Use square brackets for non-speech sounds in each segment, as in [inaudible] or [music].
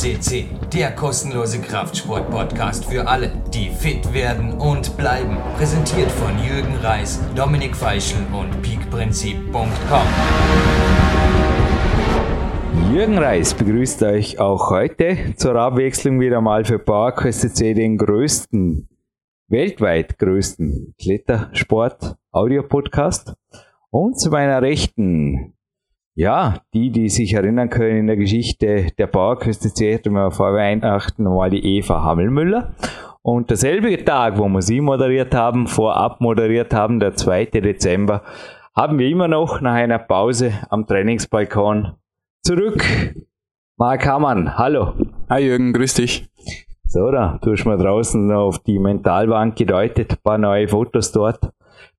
FCC, der kostenlose Kraftsport-Podcast für alle, die fit werden und bleiben. Präsentiert von Jürgen Reis, Dominik Feischl und peakprinzip.com. Jürgen Reis begrüßt euch auch heute zur Abwechslung wieder mal für Park FCC den größten, weltweit größten Klettersport-Audio-Podcast. Und zu meiner Rechten ja, die, die sich erinnern können in der Geschichte der Bauerküste, zählte wir vor Weihnachten mal die Eva Hammelmüller. Und derselbe Tag, wo wir sie moderiert haben, vorab moderiert haben, der 2. Dezember, haben wir immer noch nach einer Pause am Trainingsbalkon zurück. Marc Hammann, hallo. Hi Jürgen, grüß dich. So, da, du hast mal draußen auf die Mentalbank gedeutet, ein paar neue Fotos dort.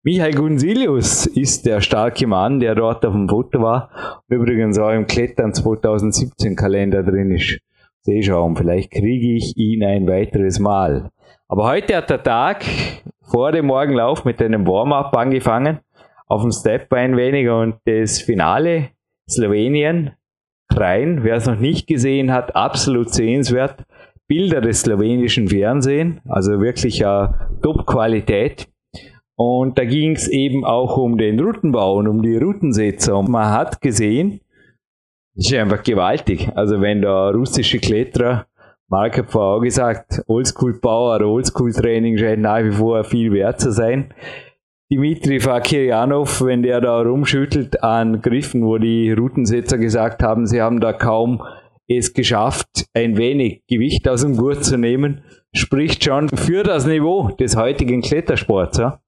Michael Gunsilius ist der starke Mann, der dort auf dem Foto war. Übrigens auch im Klettern 2017 Kalender drin ist. Sehschauen, vielleicht kriege ich ihn ein weiteres Mal. Aber heute hat der Tag vor dem Morgenlauf mit einem Warm-up angefangen. Auf dem Step ein weniger und das Finale Slowenien, Krein, wer es noch nicht gesehen hat, absolut sehenswert. Bilder des slowenischen Fernsehen, also wirklich eine Top-Qualität. Und da ging es eben auch um den Routenbau und um die Routensetzer. Und man hat gesehen, das ist einfach gewaltig. Also wenn da russische Kletterer, Mark hat vorher auch gesagt, Oldschool-Bau oder Oldschool-Training scheint nach wie vor viel wert zu sein. Dimitri Fakirjanov, wenn der da rumschüttelt an Griffen, wo die Routensetzer gesagt haben, sie haben da kaum es geschafft, ein wenig Gewicht aus dem Gurt zu nehmen, spricht schon für das Niveau des heutigen Klettersports. Ja?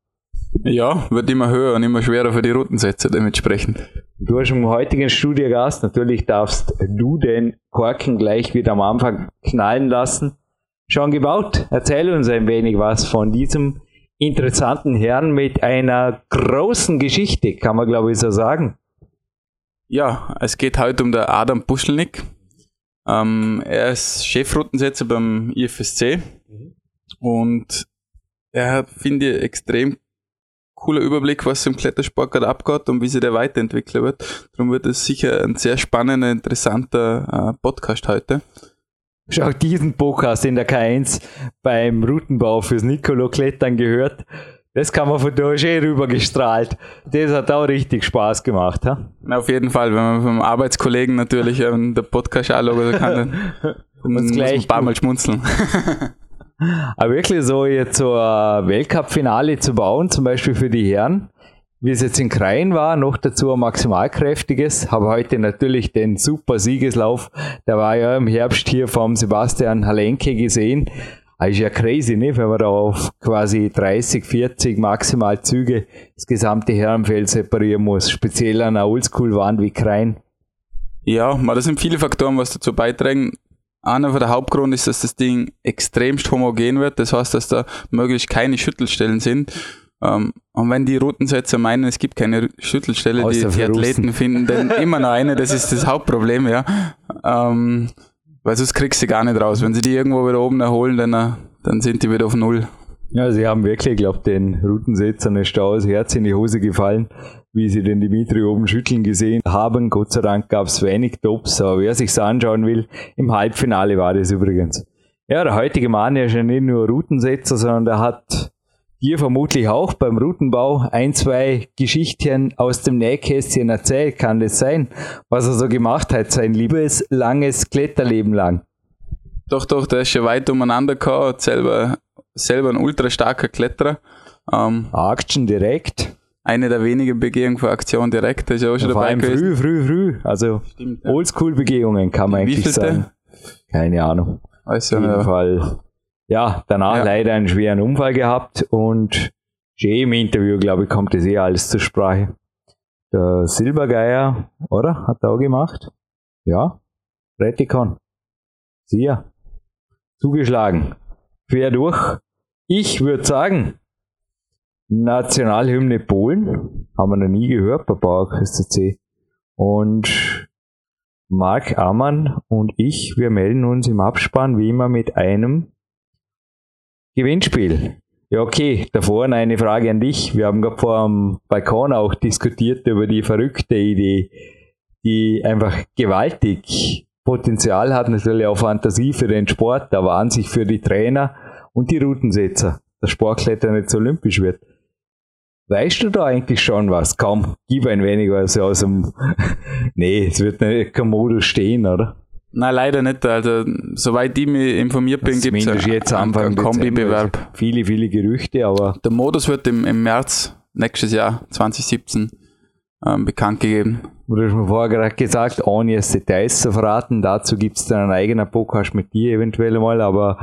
Ja, wird immer höher und immer schwerer für die Routensätze dementsprechend. Du hast im heutigen Studiogast, natürlich darfst du den Korken gleich wieder am Anfang knallen lassen. Schon gebaut. Erzähl uns ein wenig was von diesem interessanten Herrn mit einer großen Geschichte, kann man glaube ich so sagen. Ja, es geht heute um den Adam Buschelnick. Ähm, er ist Chefroutensetzer beim IFSC mhm. und er hat, finde ich, extrem cooler Überblick, was im Klettersport gerade abgeht und wie sich der weiterentwickeln wird. Darum wird es sicher ein sehr spannender, interessanter äh, Podcast heute. Schau diesen Podcast in der K1 beim Routenbau fürs Nicolo-Klettern gehört. Das kann man von da schön rübergestrahlt. Das hat auch richtig Spaß gemacht. Ha? Auf jeden Fall, wenn man vom Arbeitskollegen natürlich ähm, der Podcast anschauen kann, dann, [laughs] dann muss man ein paar Mal schmunzeln. [laughs] Aber wirklich so jetzt so ein Weltcup-Finale zu bauen, zum Beispiel für die Herren, wie es jetzt in Krein war, noch dazu ein maximalkräftiges, habe heute natürlich den super Siegeslauf, der war ja im Herbst hier vom Sebastian Halenke gesehen. Das ist ja crazy, ne? wenn man da auf quasi 30, 40 maximal Züge das gesamte Herrenfeld separieren muss, speziell an einer Oldschool-Wand wie Krein. Ja, das sind viele Faktoren, was dazu beitragen. Einer von der Hauptgrund ist, dass das Ding extremst homogen wird. Das heißt, dass da möglichst keine Schüttelstellen sind. Um, ähm, und wenn die Routensetzer meinen, es gibt keine Schüttelstelle, die, die Athleten finden dann [laughs] immer noch eine. Das ist das Hauptproblem, ja. Um, ähm, weil sonst kriegst du gar nicht raus. Wenn sie die irgendwo wieder oben erholen, dann, dann sind die wieder auf Null. Ja, sie haben wirklich, glaube den Routensetzern ist da aus Herz in die Hose gefallen, wie sie den Dimitri oben schütteln gesehen haben. Gott sei Dank gab es wenig Tops, aber wer sich's anschauen will, im Halbfinale war das übrigens. Ja, der heutige Mann ist ja nicht nur Routensetzer, sondern der hat hier vermutlich auch beim Routenbau ein, zwei Geschichten aus dem Nähkästchen erzählt. Kann das sein, was er so gemacht hat, sein liebes, langes Kletterleben lang? Doch, doch, der ist schon weit umeinander gehabt, selber selber ein ultra starker Kletterer. Ähm, Action direkt. Eine der wenigen Begehungen für Aktion direkt, das ist auch schon ja, dabei gewesen. Früh, früh, früh. Also ja. Oldschool-Begehungen kann man eigentlich sagen. Keine Ahnung. Weiß ja Auf jeden Fall. Ja, danach ja. leider einen schweren Unfall gehabt und Jay im Interview, glaube ich, kommt das eh alles zur Sprache. Der Silbergeier, oder? Hat er auch gemacht? Ja. Retikon. Siehe. Zugeschlagen quer durch. Ich würde sagen, Nationalhymne Polen haben wir noch nie gehört bei Bauer C. Und Marc Ammann und ich, wir melden uns im Abspann wie immer mit einem Gewinnspiel. Ja, okay, davor eine Frage an dich. Wir haben gerade vor dem Balkon auch diskutiert über die verrückte Idee, die einfach gewaltig Potenzial hat, natürlich auch Fantasie für den Sport, aber an sich für die Trainer und die Routensetzer, dass Sportklettern so olympisch wird. Weißt du da eigentlich schon was? Komm, gib ein wenig was aus dem. [laughs] nee, es wird nicht kein Modus stehen, oder? Nein, leider nicht. Also, soweit ich mich informiert bin, gibt es jetzt einen, einen Kombibewerb. Viele, viele Gerüchte, aber. Der Modus wird im, im März nächstes Jahr, 2017, ähm, bekannt gegeben. Du hast mir vorher gerade gesagt, ohne jetzt Details zu verraten, dazu gibt es dann einen eigenen Podcast mit dir eventuell mal, aber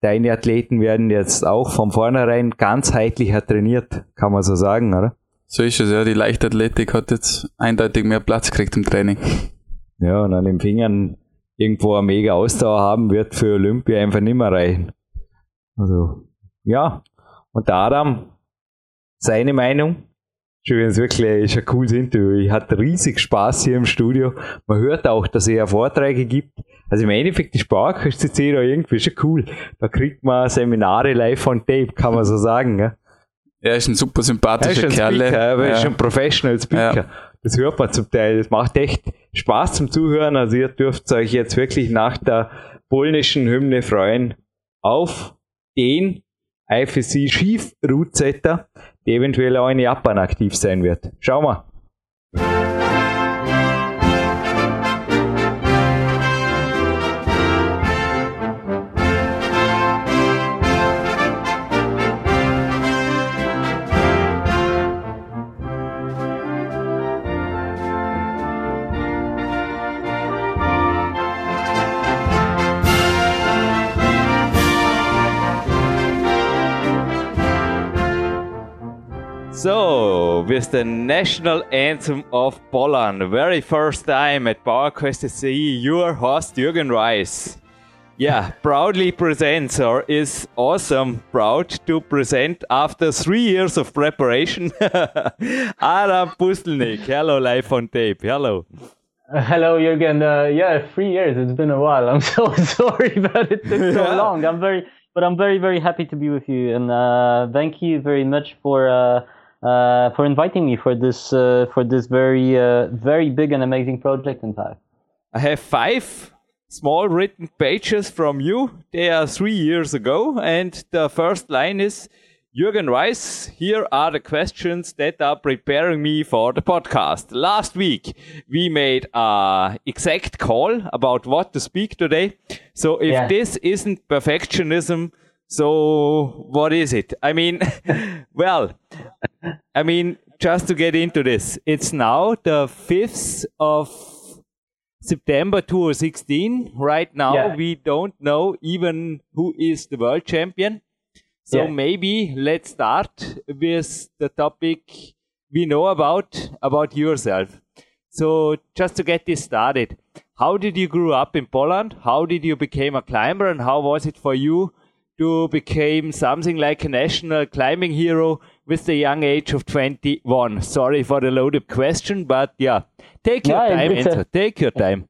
deine Athleten werden jetzt auch von vornherein ganzheitlicher trainiert, kann man so sagen, oder? So ist es, ja. Die Leichtathletik hat jetzt eindeutig mehr Platz gekriegt im Training. Ja, und an den Fingern irgendwo eine mega Ausdauer haben, wird für Olympia einfach nicht mehr reichen. Also, ja. Und der Adam, seine Meinung? Übrigens wirklich ist ein cooles Interview. Ich hatte riesig Spaß hier im Studio. Man hört auch, dass er Vorträge gibt. Also im Endeffekt die Sparkasse CC da irgendwie schon cool. Da kriegt man Seminare live on tape, kann man so sagen. Ja? Er ist ein super sympathischer Kerl. Er ja. ist ein Professional Speaker. Ja. Das hört man zum Teil. Das macht echt Spaß zum Zuhören. Also ihr dürft euch jetzt wirklich nach der polnischen Hymne freuen auf den IFSC Schiefrootsetter, der eventuell auch in Japan aktiv sein wird. Schauen wir. With the national anthem of Poland, very first time at PowerQuest SE, your host Jürgen Reis. Yeah, proudly presents or is awesome, proud to present after three years of preparation, [laughs] Adam Pustelnik. Hello, live on tape. Hello. Uh, hello, Jürgen. Uh, yeah, three years. It's been a while. I'm [laughs] so sorry that it took so long. I'm very, but I'm very, very happy to be with you, and uh, thank you very much for uh, uh, for inviting me for this uh, for this very uh, very big and amazing project. In fact, I have five small written pages from you. They are three years ago, and the first line is. Jürgen Reis, here are the questions that are preparing me for the podcast. Last week, we made a exact call about what to speak today. So if yeah. this isn't perfectionism, so what is it? I mean, [laughs] well, I mean, just to get into this, it's now the 5th of September 2016. Right now, yeah. we don't know even who is the world champion. So yeah. maybe let's start with the topic we know about about yourself. So just to get this started, how did you grow up in Poland? How did you become a climber, and how was it for you to become something like a national climbing hero with the young age of 21? Sorry for the loaded question, but yeah, take your yeah, time, Enzo. Take your time.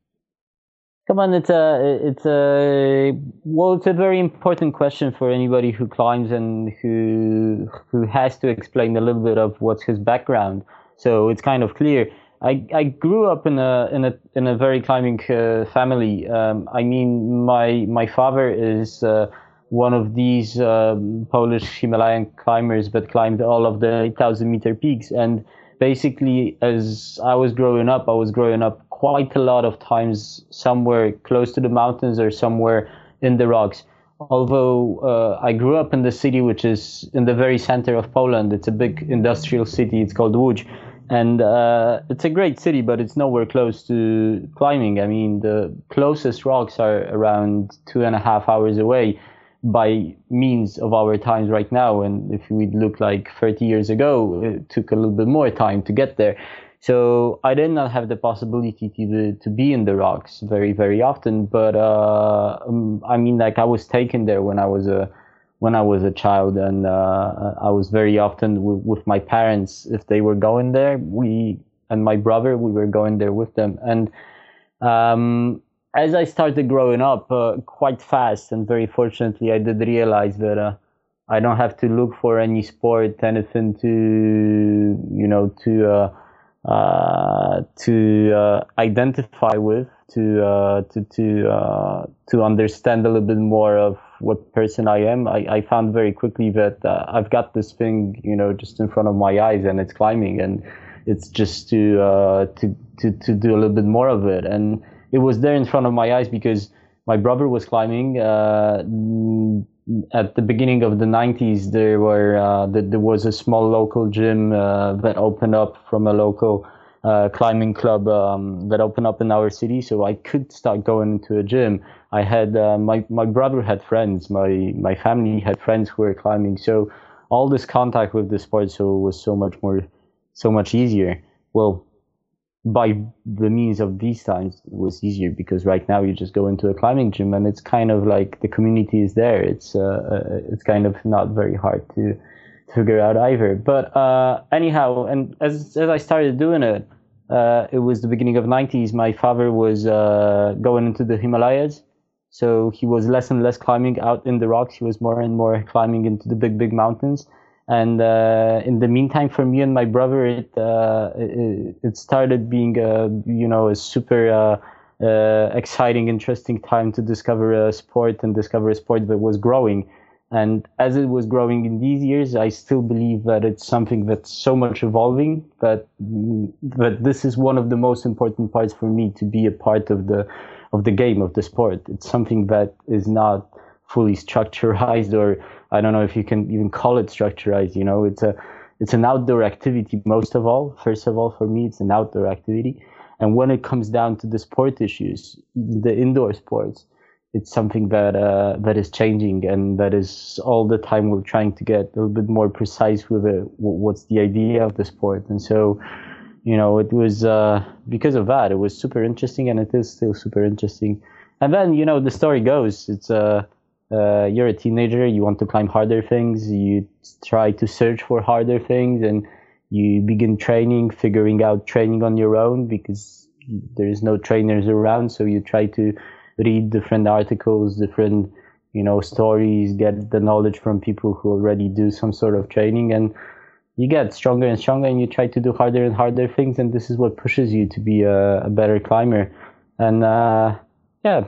Come on, it's a, it's a, well, it's a very important question for anybody who climbs and who, who has to explain a little bit of what's his background. So it's kind of clear. I, I grew up in a in a in a very climbing uh, family. Um, I mean, my my father is uh, one of these um, Polish Himalayan climbers, but climbed all of the 8,000 meter peaks. And basically, as I was growing up, I was growing up quite a lot of times somewhere close to the mountains or somewhere in the rocks. Although uh, I grew up in the city, which is in the very center of Poland, it's a big industrial city. It's called Łódź, and uh, it's a great city, but it's nowhere close to climbing. I mean, the closest rocks are around two and a half hours away by means of our times right now. And if we look like 30 years ago, it took a little bit more time to get there. So I did not have the possibility to to be in the rocks very very often. But uh, um, I mean, like I was taken there when I was a when I was a child, and uh, I was very often w- with my parents. If they were going there, we and my brother we were going there with them, and um, as I started growing up uh, quite fast, and very fortunately, I did realize that uh, I don't have to look for any sport, anything to, you know, to uh, uh, to uh, identify with, to uh, to to to understand a little bit more of what person I am. I, I found very quickly that I've got this thing, you know, just in front of my eyes, and it's climbing, and it's just to to to to do a little bit more of it, and it was there in front of my eyes because my brother was climbing at the beginning of the 90s there were uh, there was a small local gym uh, that opened up from a local uh, climbing club um, that opened up in our city. So I could start going into a gym. I had uh, my my brother had friends. My my family had friends who were climbing. So all this contact with the sport so was so much more so much easier. Well by the means of these times was easier because right now you just go into a climbing gym and it's kind of like the community is there. It's uh, uh, it's kind of not very hard to, to figure out either. But uh, anyhow and as as I started doing it uh, it was the beginning of 90s my father was uh, going into the Himalayas. So he was less and less climbing out in the rocks. He was more and more climbing into the big big mountains and uh, in the meantime, for me and my brother, it uh, it, it, started being a you know a super uh, uh, exciting, interesting time to discover a sport and discover a sport that was growing. And as it was growing in these years, I still believe that it's something that's so much evolving that that this is one of the most important parts for me to be a part of the of the game of the sport. It's something that is not fully structured or I don't know if you can even call it structured. You know, it's a it's an outdoor activity most of all. First of all, for me, it's an outdoor activity. And when it comes down to the sport issues, the indoor sports, it's something that uh, that is changing, and that is all the time we're trying to get a little bit more precise with it. What's the idea of the sport? And so, you know, it was uh, because of that, it was super interesting, and it is still super interesting. And then, you know, the story goes, it's uh, uh, you're a teenager, you want to climb harder things, you try to search for harder things, and you begin training, figuring out training on your own because there is no trainers around. So you try to read different articles, different you know stories, get the knowledge from people who already do some sort of training, and you get stronger and stronger, and you try to do harder and harder things, and this is what pushes you to be a, a better climber. And uh, yeah,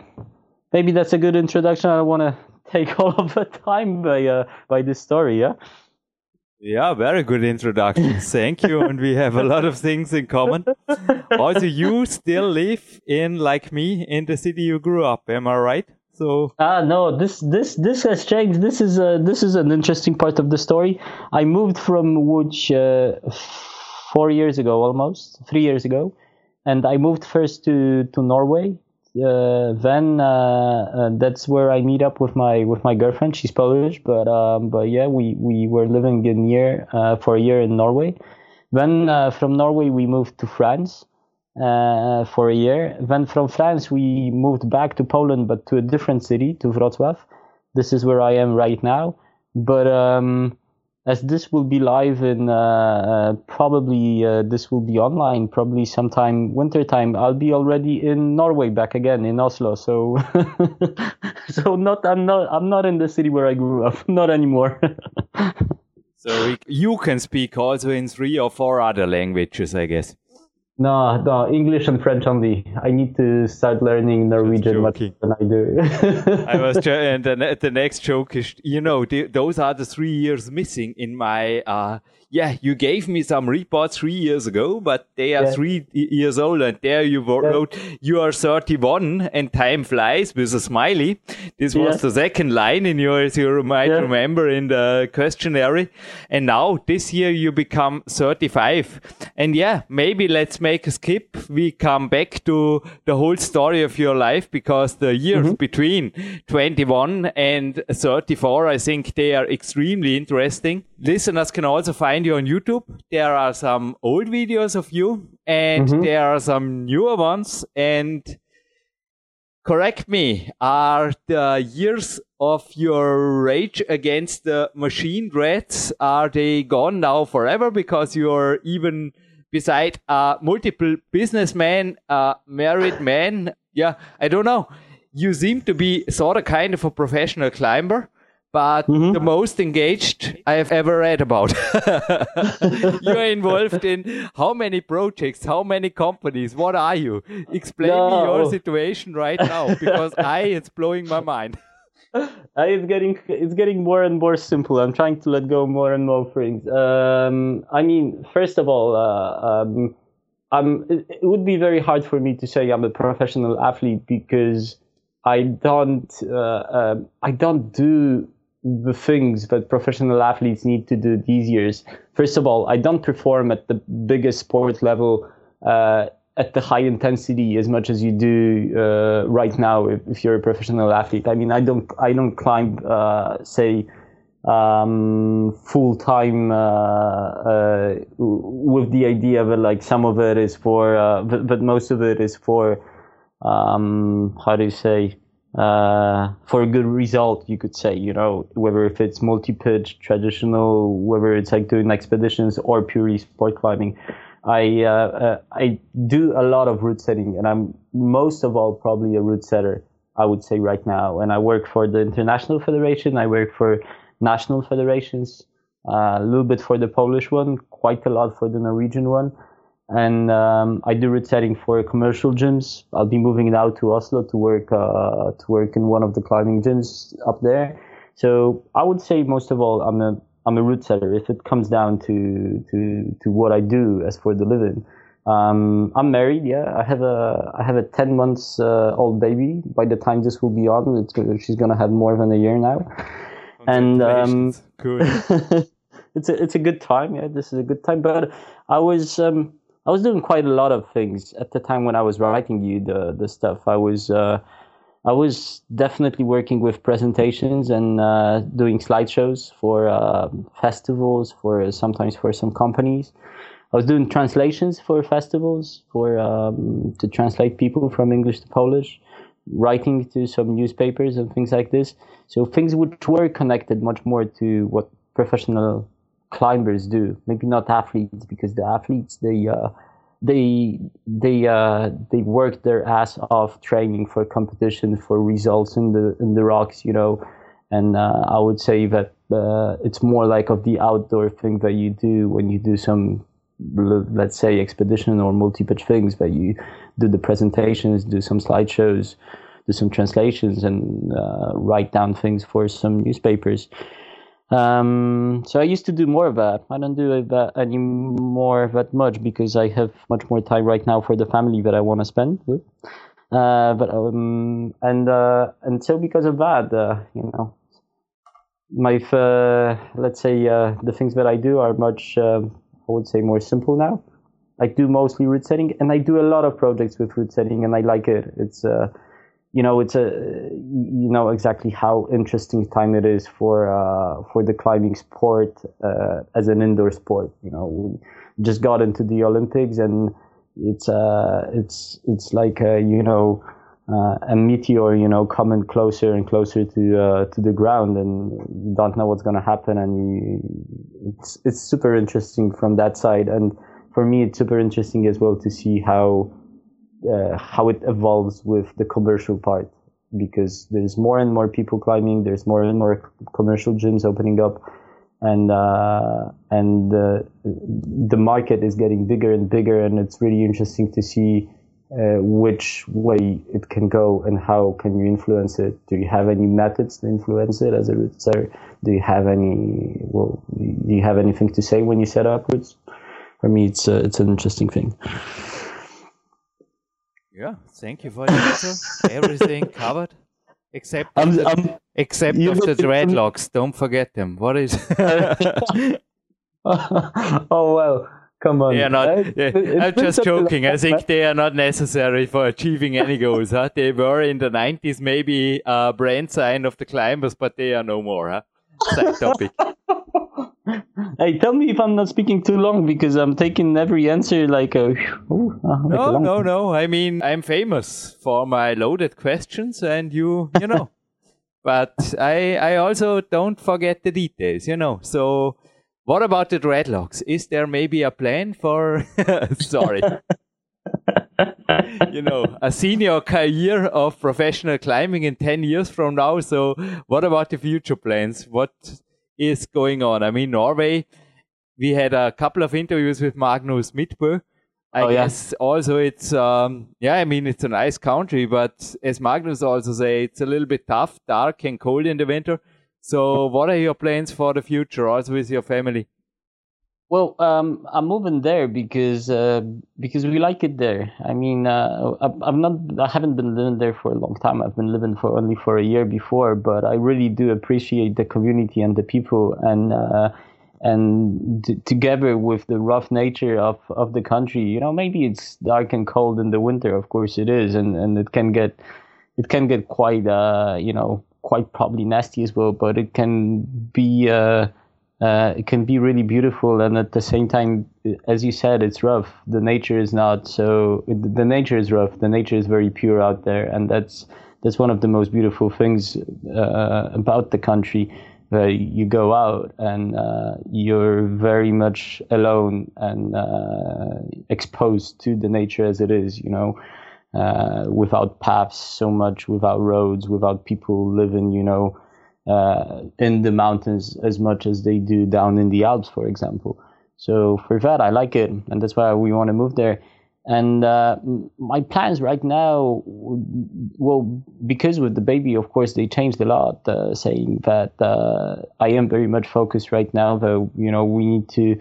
maybe that's a good introduction. I don't want to take [laughs] all of the time by uh, by this story. Yeah. Yeah, very good introduction. [laughs] Thank you. and we have a lot of things in common. Also, you still live in, like me, in the city you grew up. Am I right? So ah no, this this this has changed. This is a this is an interesting part of the story. I moved from Łódź uh, four years ago, almost three years ago, and I moved first to to Norway uh, then uh, uh, that's where I meet up with my with my girlfriend. She's Polish, but um, but yeah, we we were living in year uh, for a year in Norway. Then from Norway we moved to France uh, for a year. Then from France we moved back to Poland, but to a different city, to Wrocław. This is where I am right now. But um, as this will be live in uh, uh, probably uh, this will be online probably sometime winter time i'll be already in norway back again in oslo. So [laughs] so not i'm not i'm not in the city where i grew up. [laughs] Not anymore. [laughs] So you can speak also in three or four other languages i guess no, no, English and French only. I need to start learning Norwegian much than I do. I was, [laughs] and the, the next joke is, you know, the, those are the three years missing in my uh, yeah, you gave me some reports three years ago, but they are yeah. three years old, and there you wrote yeah. you are 31 and time flies with a smiley. This was the second line in your, yours, you might remember in the questionnaire. And now this year you become 35. And yeah, maybe let's make a skip. We come back to the whole story of your life because the years mm-hmm. between 21 and 34, I think they are extremely interesting. Listeners can also find find you on YouTube. There are some old videos of you, and mm-hmm. there are some newer ones. And correct me, are the years of your rage against the machine dreads are they gone now forever because you're even beside a multiple businessman, a married man? Yeah, I don't know. You seem to be sort of kind of a professional climber but Mhm. the most engaged I have ever read about. [laughs] you are involved in how many projects, how many companies? What are you? Explain me your situation right [laughs] now because I it's blowing my mind. Uh, it's getting it's getting more and more simple. I'm trying to let go more and more things. Um, I mean, first of all, uh, um, I'm, it, it would be very hard for me to say I'm a professional athlete because I don't uh, um I don't do the things that professional athletes need to do these years. First of all, I don't perform at the biggest sport level. Uh, at the high intensity as much as you do uh, right now if, if you're a professional athlete. I mean, I don't I don't climb uh, say um, full time uh, uh, with the idea that like some of it is for uh, but, but most of it is for um, how do you say uh, for a good result you could say you know whether if it's multi-pitch traditional whether it's like doing expeditions or purely sport climbing I uh, uh, I do a lot of route setting, and I'm most of all probably a route setter. I would say right now, and I work for the international federation. I work for national federations, uh, a little bit for the Polish one, quite a lot for the Norwegian one, and um, I do route setting for commercial gyms. I'll be moving now to Oslo to work uh, to work in one of the climbing gyms up there. So I would say most of all, I'm a I'm a route setter. If it comes down to to to what I do as for the living, um, I'm married. Yeah, I have a I have a ten months uh, old baby. By the time this will be on, she's gonna have more than a year now. And um, cool. [laughs] it's a it's a good time. Yeah, this is a good time. But I was um, I was doing quite a lot of things at the time when I was writing you the the stuff. I was uh, I was definitely working with presentations and uh, doing slideshows for uh, festivals, for sometimes for some companies. I was doing translations for festivals, for um, to translate people from English to Polish, writing to some newspapers and things like this. So things which were connected much more to what professional climbers do. Maybe not athletes, because the athletes they uh, they they uh, they work their ass off training for competition for results in the in the rocks, you know. And uh, I would say that uh, it's more like of the outdoor thing that you do when you do some, let's say, expedition or multi-pitch things. That you do the presentations, do some slideshows, do some translations, and uh, write down things for some newspapers. Um, so I used to do more of that. I don't do that anymore that much because I have much more time right now for the family that I want to spend with. Uh, but um, and uh, and so because of that, uh, you know, my uh, let's say uh, the things that I do are much uh, I would say more simple now. I do mostly route setting, and I do a lot of projects with route setting, and I like it. It's you know, it's a you know exactly how interesting time it is for uh, for the climbing sport uh, as an indoor sport. You know, we just got into the Olympics, and it's uh, it's it's like a, you know uh, a meteor, you know, coming closer and closer to uh, to the ground, and you don't know what's going to happen, and you, it's it's super interesting from that side, and for me, it's super interesting as well to see how uh, how it evolves with the commercial part because there's more and more people climbing there's more and more commercial gyms opening up and uh, and uh, the market is getting bigger and bigger and it's really interesting to see uh, which way it can go and how can you influence it. Do you have any methods to influence it as a route setter do you have any well do you have anything to say when you set up routes for me it's uh, it's an interesting thing Yeah, thank you for the answer. Everything covered, except I'm, the, I'm except of the dreadlocks. Don't forget them. What is? [laughs] oh well, come on. are not. Yeah, it- I'm just such a long joking. I think they are not necessary for achieving any goals. Huh? They were in the 90s, maybe a brand sign of the climbers, but they are no more. Huh? Side topic. [laughs] Hey, tell me if I'm not speaking too long because I'm taking every answer like a. Ooh, uh, like a No, long- no, no. I mean, I'm famous for my loaded questions, and you, you know. [laughs] but I, I also don't forget the details, you know. So, what about the dreadlocks? Is there maybe a plan for? [laughs] Sorry. [laughs] you know, a senior career of professional climbing in 10 years from now. So, what about the future plans? What is going on? I mean, Norway, we had a couple of interviews with Magnus Midtbø. I Oh, yeah. also it's, um, yeah, I mean, it's a nice country, but as Magnus also say, it's a little bit tough, dark and cold in the winter. So, [laughs] what are your plans for the future, also with your family? Well, um, I'm moving there because uh, because we like it there. I mean, uh, I, I'm not. I haven't been living there for a long time. I've been living for only for a year before, but I really do appreciate the community and the people, and uh, and t- together with the rough nature of, of the country, you know, maybe it's dark and cold in the winter. Of course, it is, and, and it can get it can get quite uh, you know quite probably nasty as well. But it can be. Uh, uh, it can be really beautiful and at the same time as you said it's rough. The nature is not so the nature is rough. The nature is very pure out there and that's that's one of the most beautiful things uh, about the country uh, you go out and uh, you're very much alone and uh, exposed to the nature as it is you know uh, without paths so much without roads without people living you know uh, in the mountains as much as they do down in the Alps, for example. So for that, I like it, and that's why we want to move there. And uh, my plans right now, well, because with the baby, of course, they changed a lot. Uh, saying that uh, I am very much focused right now. That you know we need to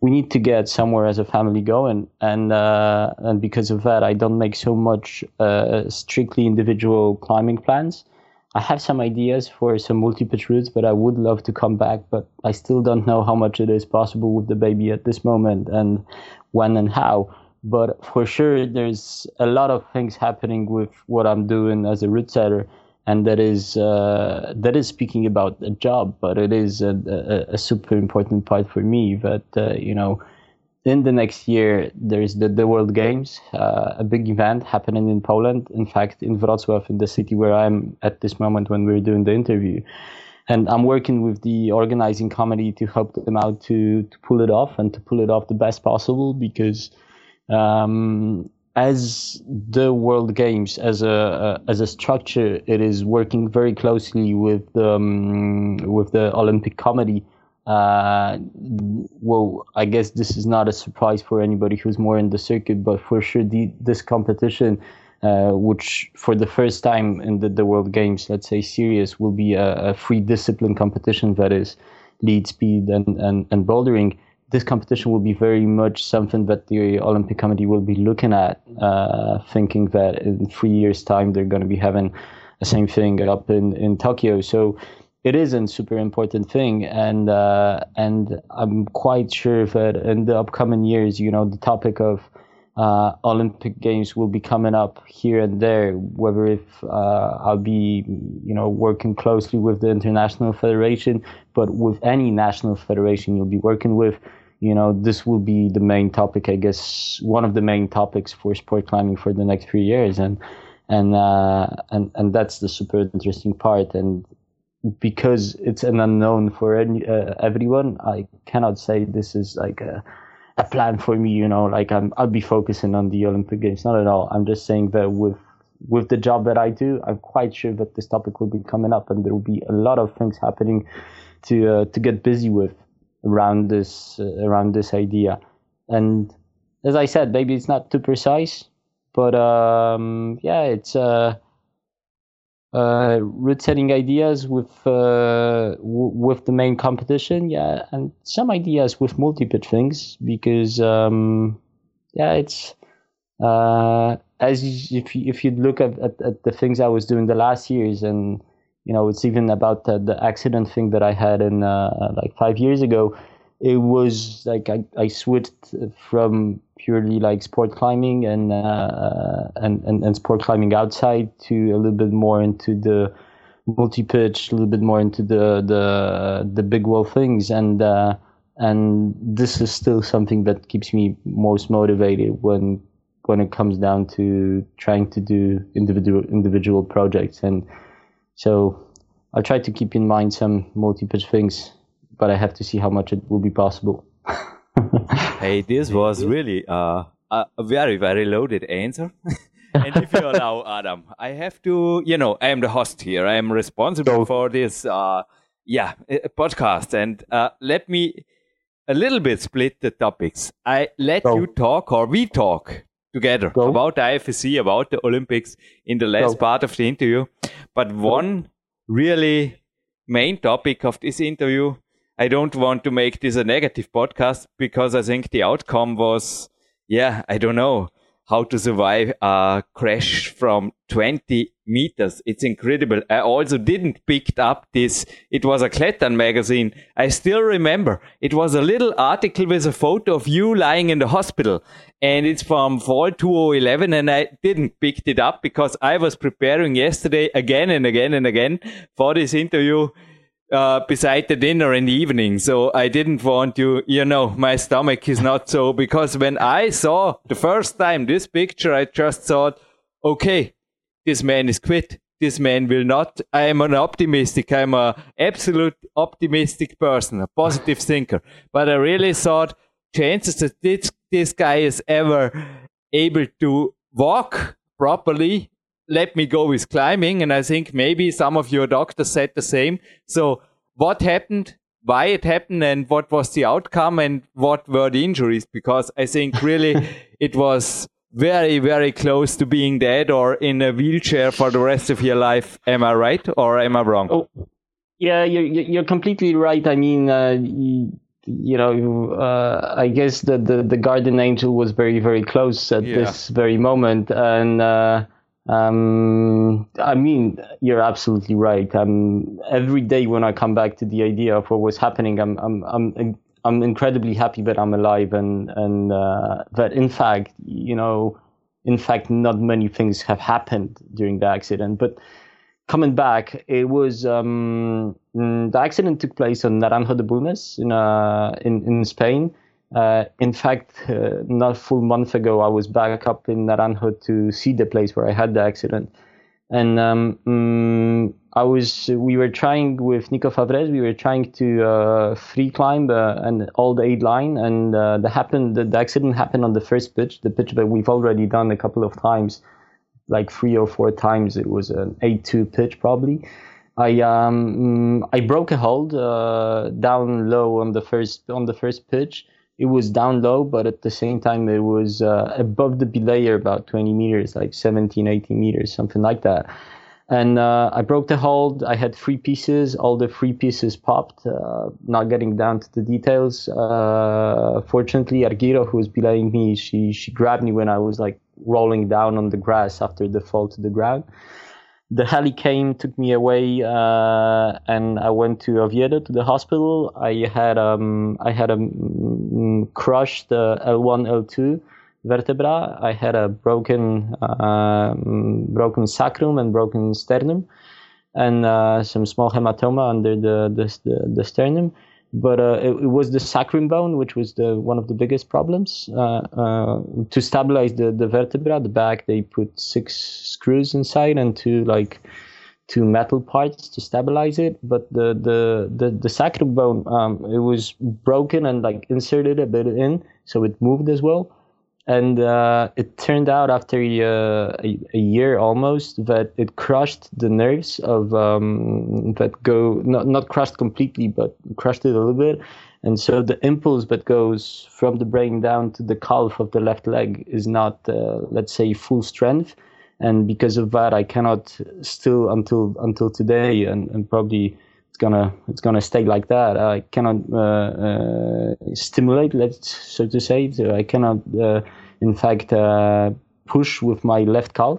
we need to get somewhere as a family going, and uh, and because of that, I don't make so much uh, strictly individual climbing plans. I have some ideas for some multi-pitch routes, but I would love to come back. But I still don't know how much it is possible with the baby at this moment, and when and how. But for sure, there's a lot of things happening with what I'm doing as a route setter, and that is uh, that is speaking about a job, but it is a, a, a super important part for me. That uh, you know, in the next year, there's the, the World Games, uh, a big event happening in Poland. In fact, in Wrocław, in the city where I'm at this moment when we're doing the interview. And I'm working with the organizing committee to help them out to, to pull it off and to pull it off the best possible because um, as the World Games, as a as a structure, it is working very closely with um, with the Olympic Committee. Uh, well, I guess this is not a surprise for anybody who's more in the circuit, but for sure, the, this competition, uh, which for the first time in the, the World Games, let's say serious, will be a, a free discipline competition that is lead speed and, and, and bouldering. This competition will be very much something that the Olympic Committee will be looking at, uh, thinking that in three years' time they're going to be having the same thing up in, in Tokyo. So it is a super important thing, and uh, and I'm quite sure that in the upcoming years, you know, the topic of uh, Olympic Games will be coming up here and there. Whether if uh, I'll be, you know, working closely with the international federation, but with any national federation you'll be working with, you know, this will be the main topic. I guess one of the main topics for sport climbing for the next three years, and and uh, and and that's the super interesting part. And because it's an unknown for any, uh, everyone, I cannot say this is like a, a plan for me. You know, like I'm, I'll be focusing on the Olympic Games. Not at all. I'm just saying that with with the job that I do, I'm quite sure that this topic will be coming up, and there will be a lot of things happening to uh, to get busy with around this uh, around this idea. And as I said, maybe it's not too precise, but um, yeah, it's. Uh, uh, route setting ideas with uh, w- with the main competition, yeah, and some ideas with multi-pitch things because um, yeah, it's uh, as if you, if you look at, at, at the things I was doing the last years, and you know, it's even about the, the accident thing that I had in uh, like five years ago. It was like I, I switched from purely like sport climbing and, uh, and and and sport climbing outside to a little bit more into the multi pitch, a little bit more into the the the big wall things, and uh, and this is still something that keeps me most motivated when when it comes down to trying to do individual individual projects, and so I try to keep in mind some multi pitch things, but I have to see how much it will be possible. [laughs] Hey, this was really uh, a, very, very loaded answer. [laughs] and if you [laughs] allow, Adam, I have to, you know, I am the host here. I am responsible for this, uh, yeah, podcast. And uh, let me a little bit split the topics. I let Go. you talk, or we talk together Go. about the IFSC, about the Olympics in the last Go. part of the interview. But one really main topic of this interview, I don't want to make this a negative podcast because I think the outcome was, yeah, I don't know how to survive a crash from 20 meters. It's incredible. I also didn't pick up this. It was a Klettern magazine. I still remember it was a little article with a photo of you lying in the hospital and it's from fall 2011 and I didn't pick it up because I was preparing yesterday again and again and again for this interview uh, beside the dinner in the evening. So I didn't want to, you know, my stomach is not so, because when I saw the first time this picture, I just thought, okay, this man is quit. This man will not. I am an optimistic. I'm a absolute optimistic person, a positive thinker. But I really thought chances that this, this guy is ever able to walk properly let me go with climbing. And I think maybe some of your doctors said the same. So what happened? Why it happened and what was the outcome and what were the injuries? Because I think really [laughs] it was very, very close to being dead or in a wheelchair for the rest of your life. Am I right or am I wrong? Oh, yeah, you're, you're completely right. I mean, uh, you, you know, uh, I guess that the, the guardian angel was very, very close at yeah. this very moment. And, uh, um, I mean, you're absolutely right. Um, every day when I come back to the idea of what was happening, I'm, I'm, I'm, I'm incredibly happy that I'm alive and, and, uh, that in fact, you know, in fact, not many things have happened during the accident, but coming back, it was, um, the accident took place on Naranjo de Bulnes in, uh, in, in Spain. Uh, in fact, uh, not a full month ago, I was back up in Naranjo to see the place where I had the accident. And um, um, I was, we were trying with Nico Favresse, we were trying to uh, free climb uh, an old aid line, and uh, the happened, the, the, accident happened on the first pitch, the pitch that we've already done a couple of times, like three or four times. It was an 8-2 pitch probably. I um, I broke a hold uh, down low on the first on the first pitch it was down low, but at the same time, it was uh, above the belayer about 20 meters, like 17, 18 meters, something like that. And uh, I broke the hold. I had three pieces. All the three pieces popped. Uh, not getting down to the details. Uh, fortunately, Argiro, who was belaying me, she she grabbed me when I was like rolling down on the grass after the fall to the ground the heli came, took me away, uh, and I went to Oviedo to the hospital. I had um, I had a mm, crushed uh, L1, L2 vertebra. I had a broken uh, broken sacrum and broken sternum, and uh, some small hematoma under the the, the, the sternum but uh, it, it, was the sacrum bone, which was the one of the biggest problems. Uh, uh, to stabilize the, the vertebra, the back, they put six screws inside and two like two metal parts to stabilize it. But the the the, the sacrum bone, um, it was broken and like inserted a bit in, so it moved as well and uh, it turned out after uh, a, a, year almost that it crushed the nerves of um, that go not not crushed completely but crushed it a little bit. And so the impulse that goes from the brain down to the calf of the left leg is not uh, let's say full strength. And because of that i cannot still until until today and, and probably gonna it's gonna stay like that. I cannot uh, uh, stimulate, let's so to say. So I cannot, uh, in fact, uh, push with my left calf.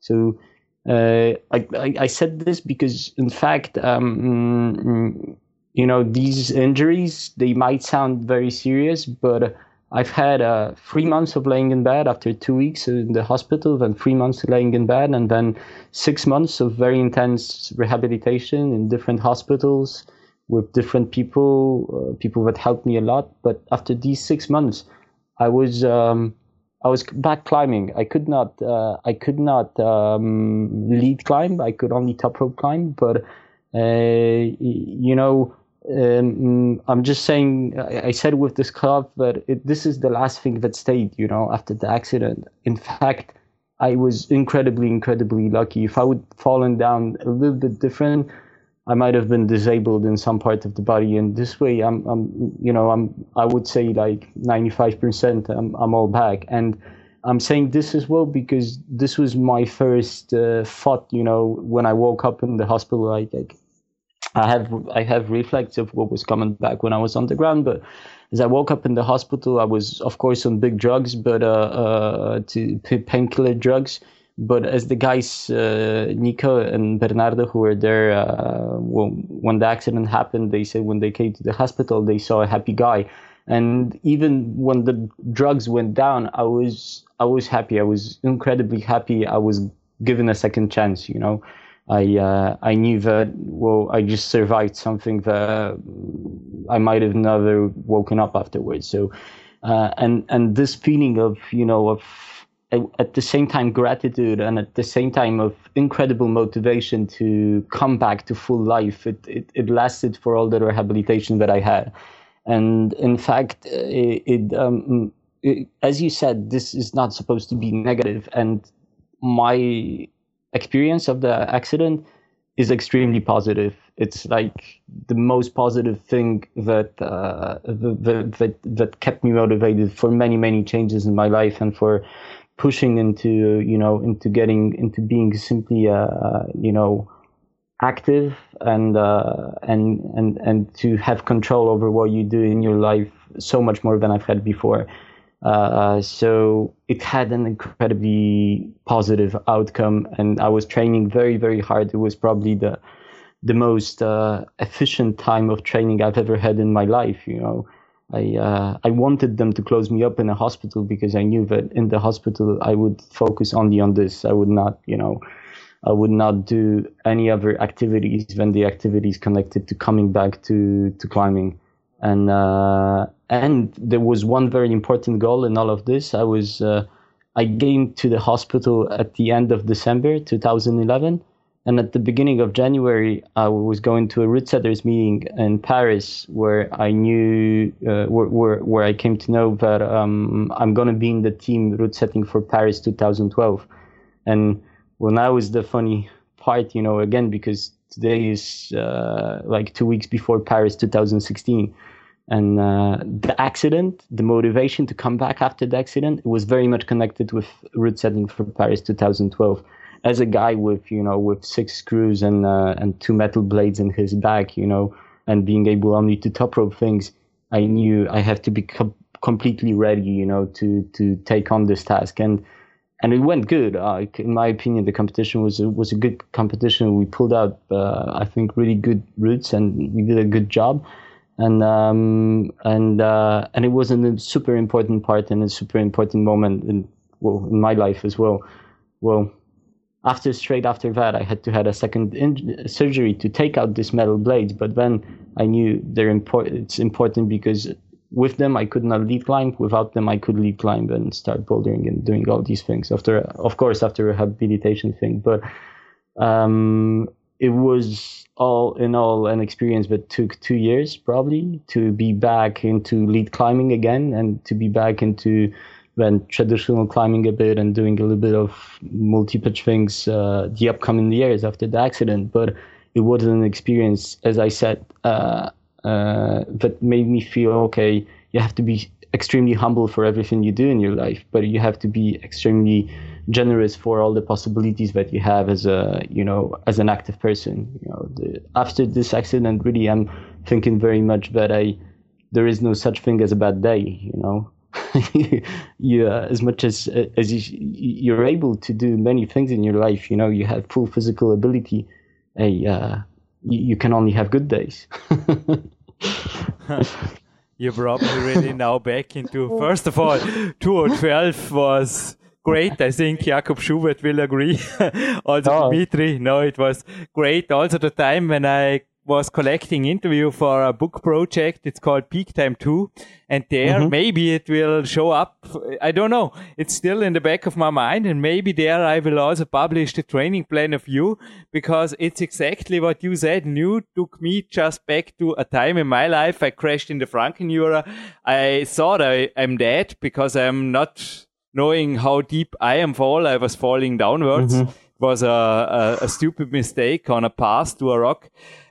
So I, I, I said this because, in fact, um, mm, you know, these injuries they might sound very serious, but I've had uh, three months of laying in bed after two weeks in the hospital, then three months laying in bed, and then six months of very intense rehabilitation in different hospitals with different people, uh, people that helped me a lot. But after these six months, I was um, I was back climbing. I could not uh, I could not um, lead climb. I could only top rope climb, but uh, you know um, I'm just saying, I, said with this club that it, this is the last thing that stayed, you know, after the accident. In fact, I was incredibly, incredibly lucky. If I would fallen down a little bit different, I might have been disabled in some part of the body. And this way, I'm, I'm you know, I'm, I would say like 95%, I'm, I'm all back. And I'm saying this as well because this was my first uh, thought, you know, when I woke up in the hospital, like, like I have I have reflex of what was coming back when I was on the ground, but as I woke up in the hospital, I was of course on big drugs, but uh, uh to painkiller drugs. But as the guys uh, Nico and Bernardo who were there uh, when the accident happened, they said when they came to the hospital they saw a happy guy, and even when the drugs went down, I was I was happy. I was incredibly happy. I was given a second chance, you know. I uh, I knew that well I just survived something that I might have never woken up afterwards. So uh, and and this feeling of you know of at the same time gratitude and at the same time of incredible motivation to come back to full life. It it, it lasted for all the rehabilitation that I had, and in fact it. it, um, it as you said, this is not supposed to be negative, and my experience of the accident is extremely positive. It's like the most positive thing that, uh, that, that that kept me motivated for many many changes in my life and for pushing into you know into getting into being simply uh, you know active and uh, and and and to have control over what you do in your life so much more than I've had before. Uh, so it had an incredibly positive outcome, and I was training very, very hard. It was probably the the most uh, efficient time of training I've ever had in my life. You know, I uh, I wanted them to close me up in a hospital because I knew that in the hospital I would focus only on this. I would not, you know, I would not do any other activities than the activities connected to coming back to to climbing and uh, and there was one very important goal in all of this. I was uh, I came to the hospital at the end of December 2011, and at the beginning of January I was going to a route setters meeting in Paris, where I knew uh, where, where, where I came to know that um, I'm going to be in the team route setting for Paris 2012, and well now is the funny part, you know, again because today is uh, like two weeks before Paris 2016 and uh, the accident, the motivation to come back after the accident, was very much connected with route setting for Paris 2012. As a guy with you know with six screws and uh, and two metal blades in his back, you know, and being able only to top rope things, I knew I have to be com- completely ready, you know, to to take on this task. And and it went good. Uh, in my opinion, the competition was a, was a good competition. We pulled out, uh, I think, really good routes, and we did a good job and um, and uh, and it was a super important part and a super important moment in well in my life as well. Well, after straight after that, I had to had a second in- surgery to take out this metal blades. But then I knew they're important. It's important because with them I could not lead climb. Without them, I could lead climb and start bouldering and doing all these things. After, of course, after rehabilitation thing, but um, it was all in all an experience that took two years probably to be back into lead climbing again and to be back into then traditional climbing a bit and doing a little bit of multi-pitch things uh, the upcoming years after the accident. But it was an experience as i said uh, uh, that made me feel okay you have to be extremely humble for everything you do in your life but you have to be extremely generous for all the possibilities that you have as a you know as an active person you know the, after this accident really i'm thinking very much that i there is no such thing as a bad day you know? [laughs] You uh, as much as as you, you're able to do many things in your life you know you have full physical ability a uh, you, you can only have good days. [laughs] You brought me really [laughs] now back into first of all 2012 was great. I think Jakob Schubert will agree. [laughs] also oh. Dimitri, no, it was great. Also the time when I was collecting interview for a book project. It's called Peak Time 2. And there, Mhm. maybe it will show up. I don't know. It's still in the back of my mind. And maybe there I will also publish the training plan of you because it's exactly what you said. And you took me just back to a time in my life. I crashed in the Frankenjura. I thought I, I'm dead because I'm not knowing how deep I am fall. I was falling downwards. Mhm. It was a, a, a stupid mistake on a pass to a rock.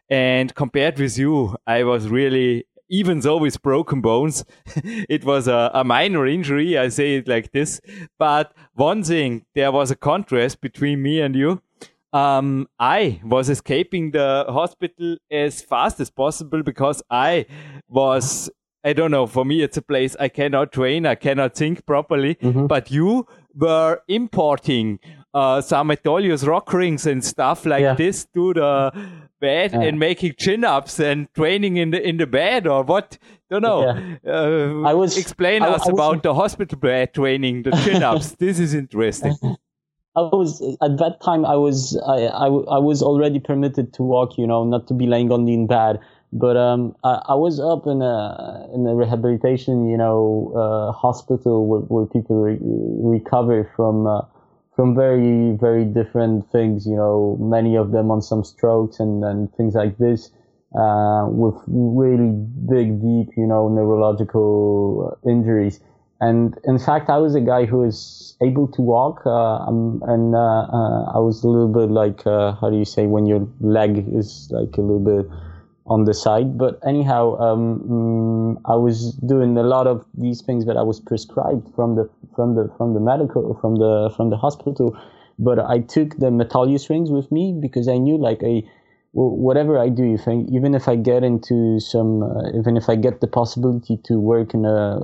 And compared with you, I was really, even though with broken bones, [laughs] it was a, a minor injury. I say it like this. But one thing, there was a contrast between me and you. Um, I was escaping the hospital as fast as possible because I was, I don't know, for me, it's a place I cannot train, I cannot think properly. Mhm. But you were importing uh, some Metolius rock rings and stuff like Yeah. this to the bed Yeah. and making chin ups and training in the in the bed or what? Don't know. Uh, I was- explain I- us I was- about the hospital bed training, the chin ups. [laughs] this is interesting. [laughs] I was at that time. I was I, I, I was already permitted to walk. You know, not to be laying on the in bed. But um, I, I was up in a in a rehabilitation, you know, uh, hospital where, where people re- recover from uh, from very very different things. You know, many of them on some strokes and, and things like this, uh, with really big, deep, you know, neurological injuries. And in fact, I was a guy who was able to walk, uh, um, and uh, uh, I was a little bit like, how do you say, when your leg is like a little bit on the side. But anyhow, um, mm, I was doing a lot of these things that I was prescribed from the from the from the medical from the from the hospital. But I took the Metolius rings with me because I knew like wh- whatever I do, if I, even if I get into some, uh, even if I get the possibility to work in a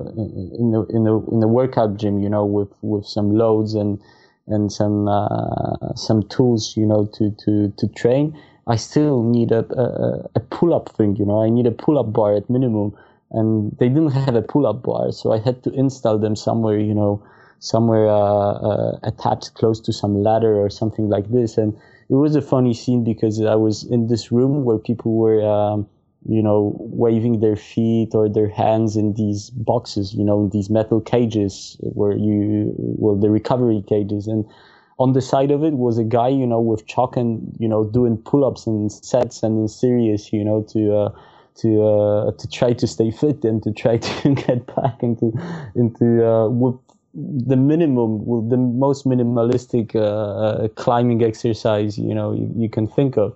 in a in a in a workout gym, you know, with with some loads and and some uh, some tools, you know, to to to train, I still need a a, a pull up thing, you know, I need a pull up bar at minimum, and they didn't have a pull up bar, so I had to install them somewhere, you know. Somewhere uh, uh, attached close to some ladder or something like this, and it was a funny scene because I was in this room where people were, um, you know, waving their feet or their hands in these boxes, you know, in these metal cages where you, well, the recovery cages. And on the side of it was a guy, you know, with chalk and, you know, doing pull ups and sets and in series, you know, to, uh, to uh, to try to stay fit and to try [laughs] to get back into into uh, with the minimum, well, the most minimalistic uh, uh, climbing exercise you know you, you can think of,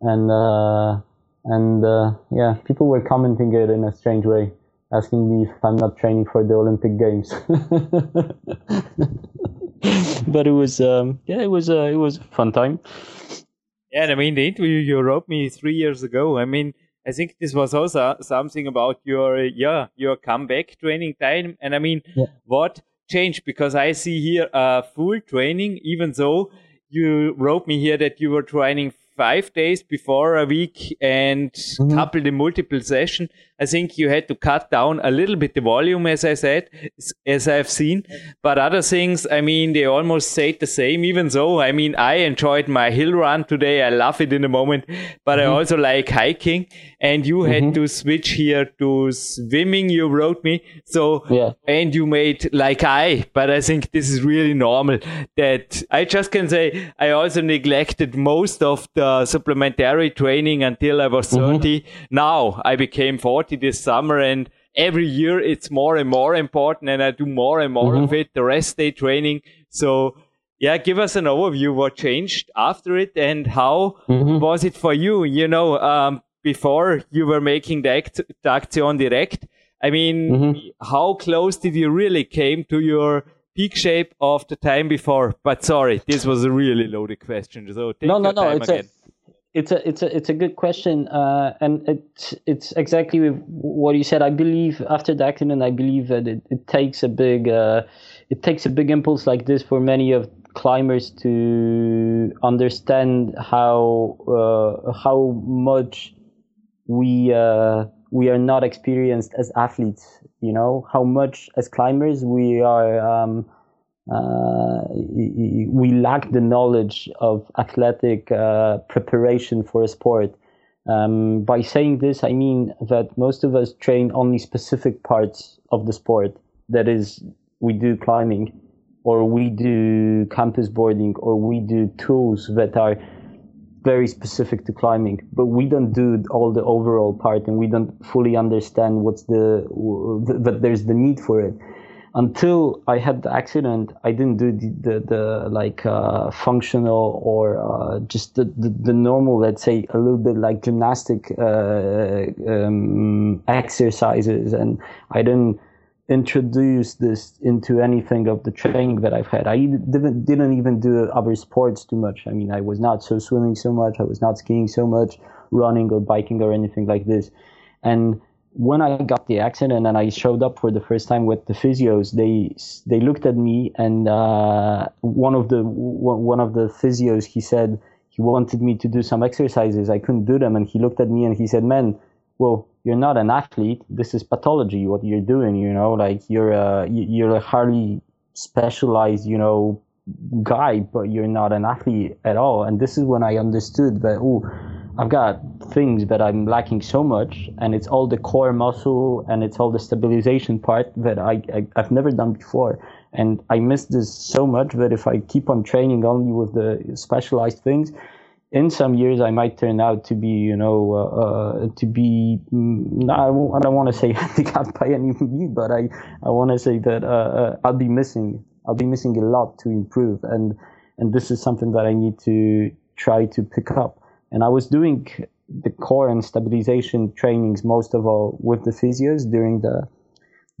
and uh, and yeah, people were commenting it in a strange way, asking me if I'm not training for the Olympic Games. [laughs] [laughs] but it was um, yeah, it was uh, it was a fun time. Yeah, and I mean, the interview you wrote me three years ago. I mean, I think this was also something about your, yeah, your comeback training time. And I mean, Yeah. what changed? Because I see here uh, full training, even though you wrote me here that you were training five days before a week and Mhm. coupled in multiple session. I think you had to cut down a little bit the volume, as I said, as I've seen. But other things, I mean, they almost stayed the same, even though, I mean, I enjoyed my hill run today. I love it in the moment, but I mm-hmm. also like hiking. And you had mm-hmm. to switch here to swimming, you wrote me. So, Yeah. and you made like I, but I think this is really normal that I just can say I also neglected most of the supplementary training until I was mm-hmm. 30. Now I became 40 this summer and every year it's more and more important and I do more and more of it, the rest day training. So yeah, give us an overview what changed after it and how Mhm. was it for you? You know, um, before you were making the, act, the Action Directe, I mean, Mhm. how close did you really came to your peak shape of the time before? But sorry, this was a really loaded question. So take no, no, no. time It's again. a, it's a, it's a, it's a good question, uh, and it's, it's exactly what you said. I believe after the accident, I believe that it, it takes a big, uh, it takes a big impulse like this for many of climbers to understand how, uh, how much we, uh, we are not experienced as athletes. You know how much as climbers we are. Um, uh, we lack the knowledge of athletic uh, preparation for a sport. Um, by saying this, I mean that most of us train only specific parts of the sport. That is, we do climbing, or we do campus boarding, or we do tools that are very specific to climbing, but we don't do all the overall part, and we don't fully understand what's the that there's the need for it until I had the accident, I didn't do the, the, the like uh, functional or uh, just the, the, the, normal, let's say, a little bit like gymnastic uh, um, exercises. And I didn't introduce this into anything of the training that I've had. I didn't, didn't even do other sports too much. I mean, I was not so swimming so much. I was not skiing so much, running or biking or anything like this. And when I got the accident and I showed up for the first time with the physios, they they looked at me and uh, one of the one of the physios he said he wanted me to do some exercises. I couldn't do them, and he looked at me and he said, "Man, well, you're not an athlete. This is pathology. What you're doing, you know, like you're a you're a hardly specialized, you know, guy, but you're not an athlete at all." And this is when I understood that. Oh I've got things that I'm lacking so much, and it's all the core muscle and it's all the stabilization part that I, I have never done before, and I miss this so much that if I keep on training only with the specialized things, in some years I might turn out to be, you know, uh, uh, to be. Mm, I don't want to say [laughs] handicapped by any means, but I I want to say that uh, uh, I'll be missing. I'll be missing a lot to improve, and and this is something that I need to try to pick up. And I was doing the core and stabilization trainings most of all with the physios during the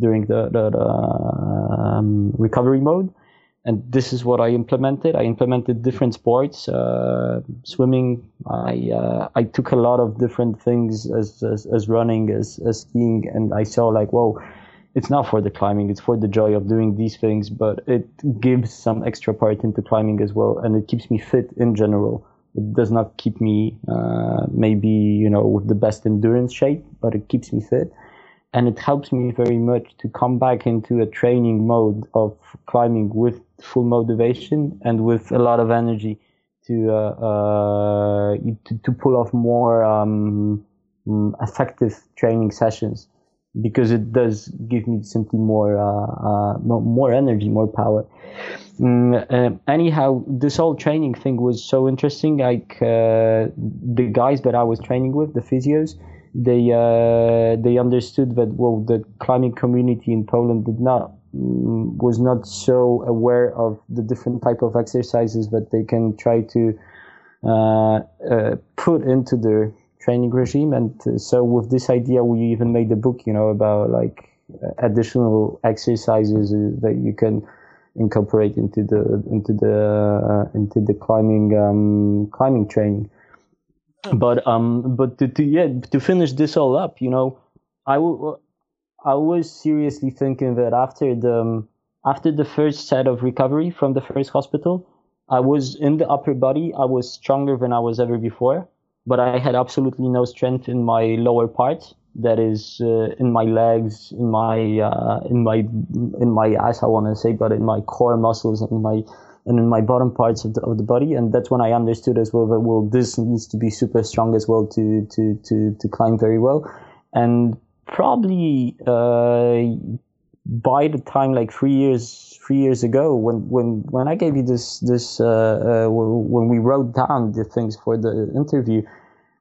during the, the, the um, recovery mode. And this is what I implemented. I implemented different sports, uh, swimming. I uh, I took a lot of different things as as, as running, as, as skiing, and I saw like, whoa, it's not for the climbing it's for the joy of doing these things but it gives some extra part into climbing as well and it keeps me fit in general it does not keep me uh, maybe you know with the best endurance shape, but it keeps me fit, and it helps me very much to come back into a training mode of climbing with full motivation and with a lot of energy to uh, uh, to, to, pull off more um, mm, effective training sessions because it does give me simply more uh, uh, more energy, more power. Mm, uh, anyhow, this whole training thing was so interesting. Like uh, the guys that I was training with, the physios, they uh, they understood that well, the climbing community in Poland did not mm, was not so aware of the different type of exercises that they can try to uh, put into their training regime. And so with this idea, we even made a book, you know, about like additional exercises that you can incorporate into the into the uh, into the climbing um, climbing training. But um, but to, to yeah to finish this all up, you know, I w- I was seriously thinking that after the um, after the first set of recovery from the first hospital, I was in the upper body. I was stronger than I was ever before, but I had absolutely no strength in my lower parts that is uh, in my legs, in my uh, in my in my ass, I want to say, but in my core muscles and in my and in my bottom parts of the, of the body, and that's when I understood as well that well this needs to be super strong as well to to to to climb very well, and probably uh, by the time like three years three years ago when when when I gave you this this uh, uh, when we wrote down the things for the interview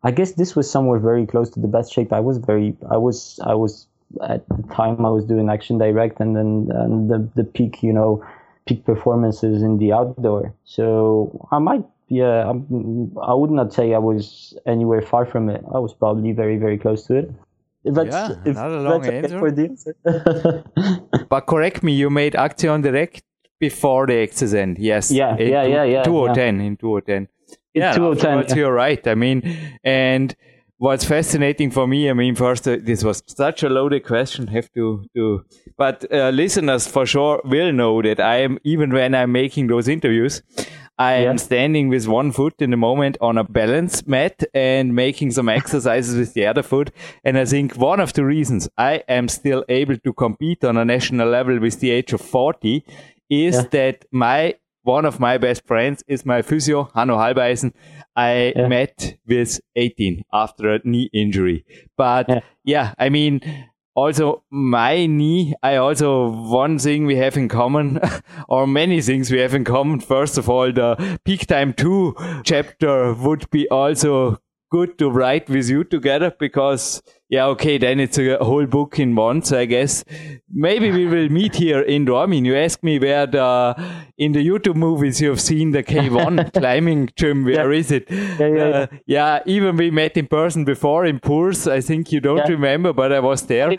I guess this was somewhere very close to the best shape. I was very, I was, I was at the time I was doing Action Directe and then and the the peak, you know, peak performances in the outdoor. So I might, yeah, I'm, I would not say I was anywhere far from it. I was probably very, very close to it. If that's, yeah, if not a long answer. Answer. [laughs] but correct me, you made Action Directe before the XSN, yes. Yeah, yeah, yeah, yeah. 2010, yeah. in 2010 yeah, 2010. You're right. I mean, and what's fascinating for me, I mean, first, uh, this was such a loaded question. Have to do, but uh, listeners for sure will know that I am even when I'm making those interviews, I am standing with one foot in the moment on a balance mat and making some exercises with the other foot. And I think one of the reasons I am still able to compete on a national level with the age of 40 is yeah. that my one of my best friends is my physio, Hanno Halbeisen. I yeah. met with 18 after a knee injury. But yeah, yeah I mean, also my knee i also one thing we have in common [laughs] or many things we have in common. First of all the peak time 2 chapter would be also good to write with you together because yeah okay then it's a whole book in one so i guess. Maybe we will meet here in dormin you asked me where the in the youtube movies you have seen the k1 [laughs] climbing gym Where yeah. is it? Yeah, yeah, uh, yeah, even we met in person before in Puurs i think you don't remember but i was there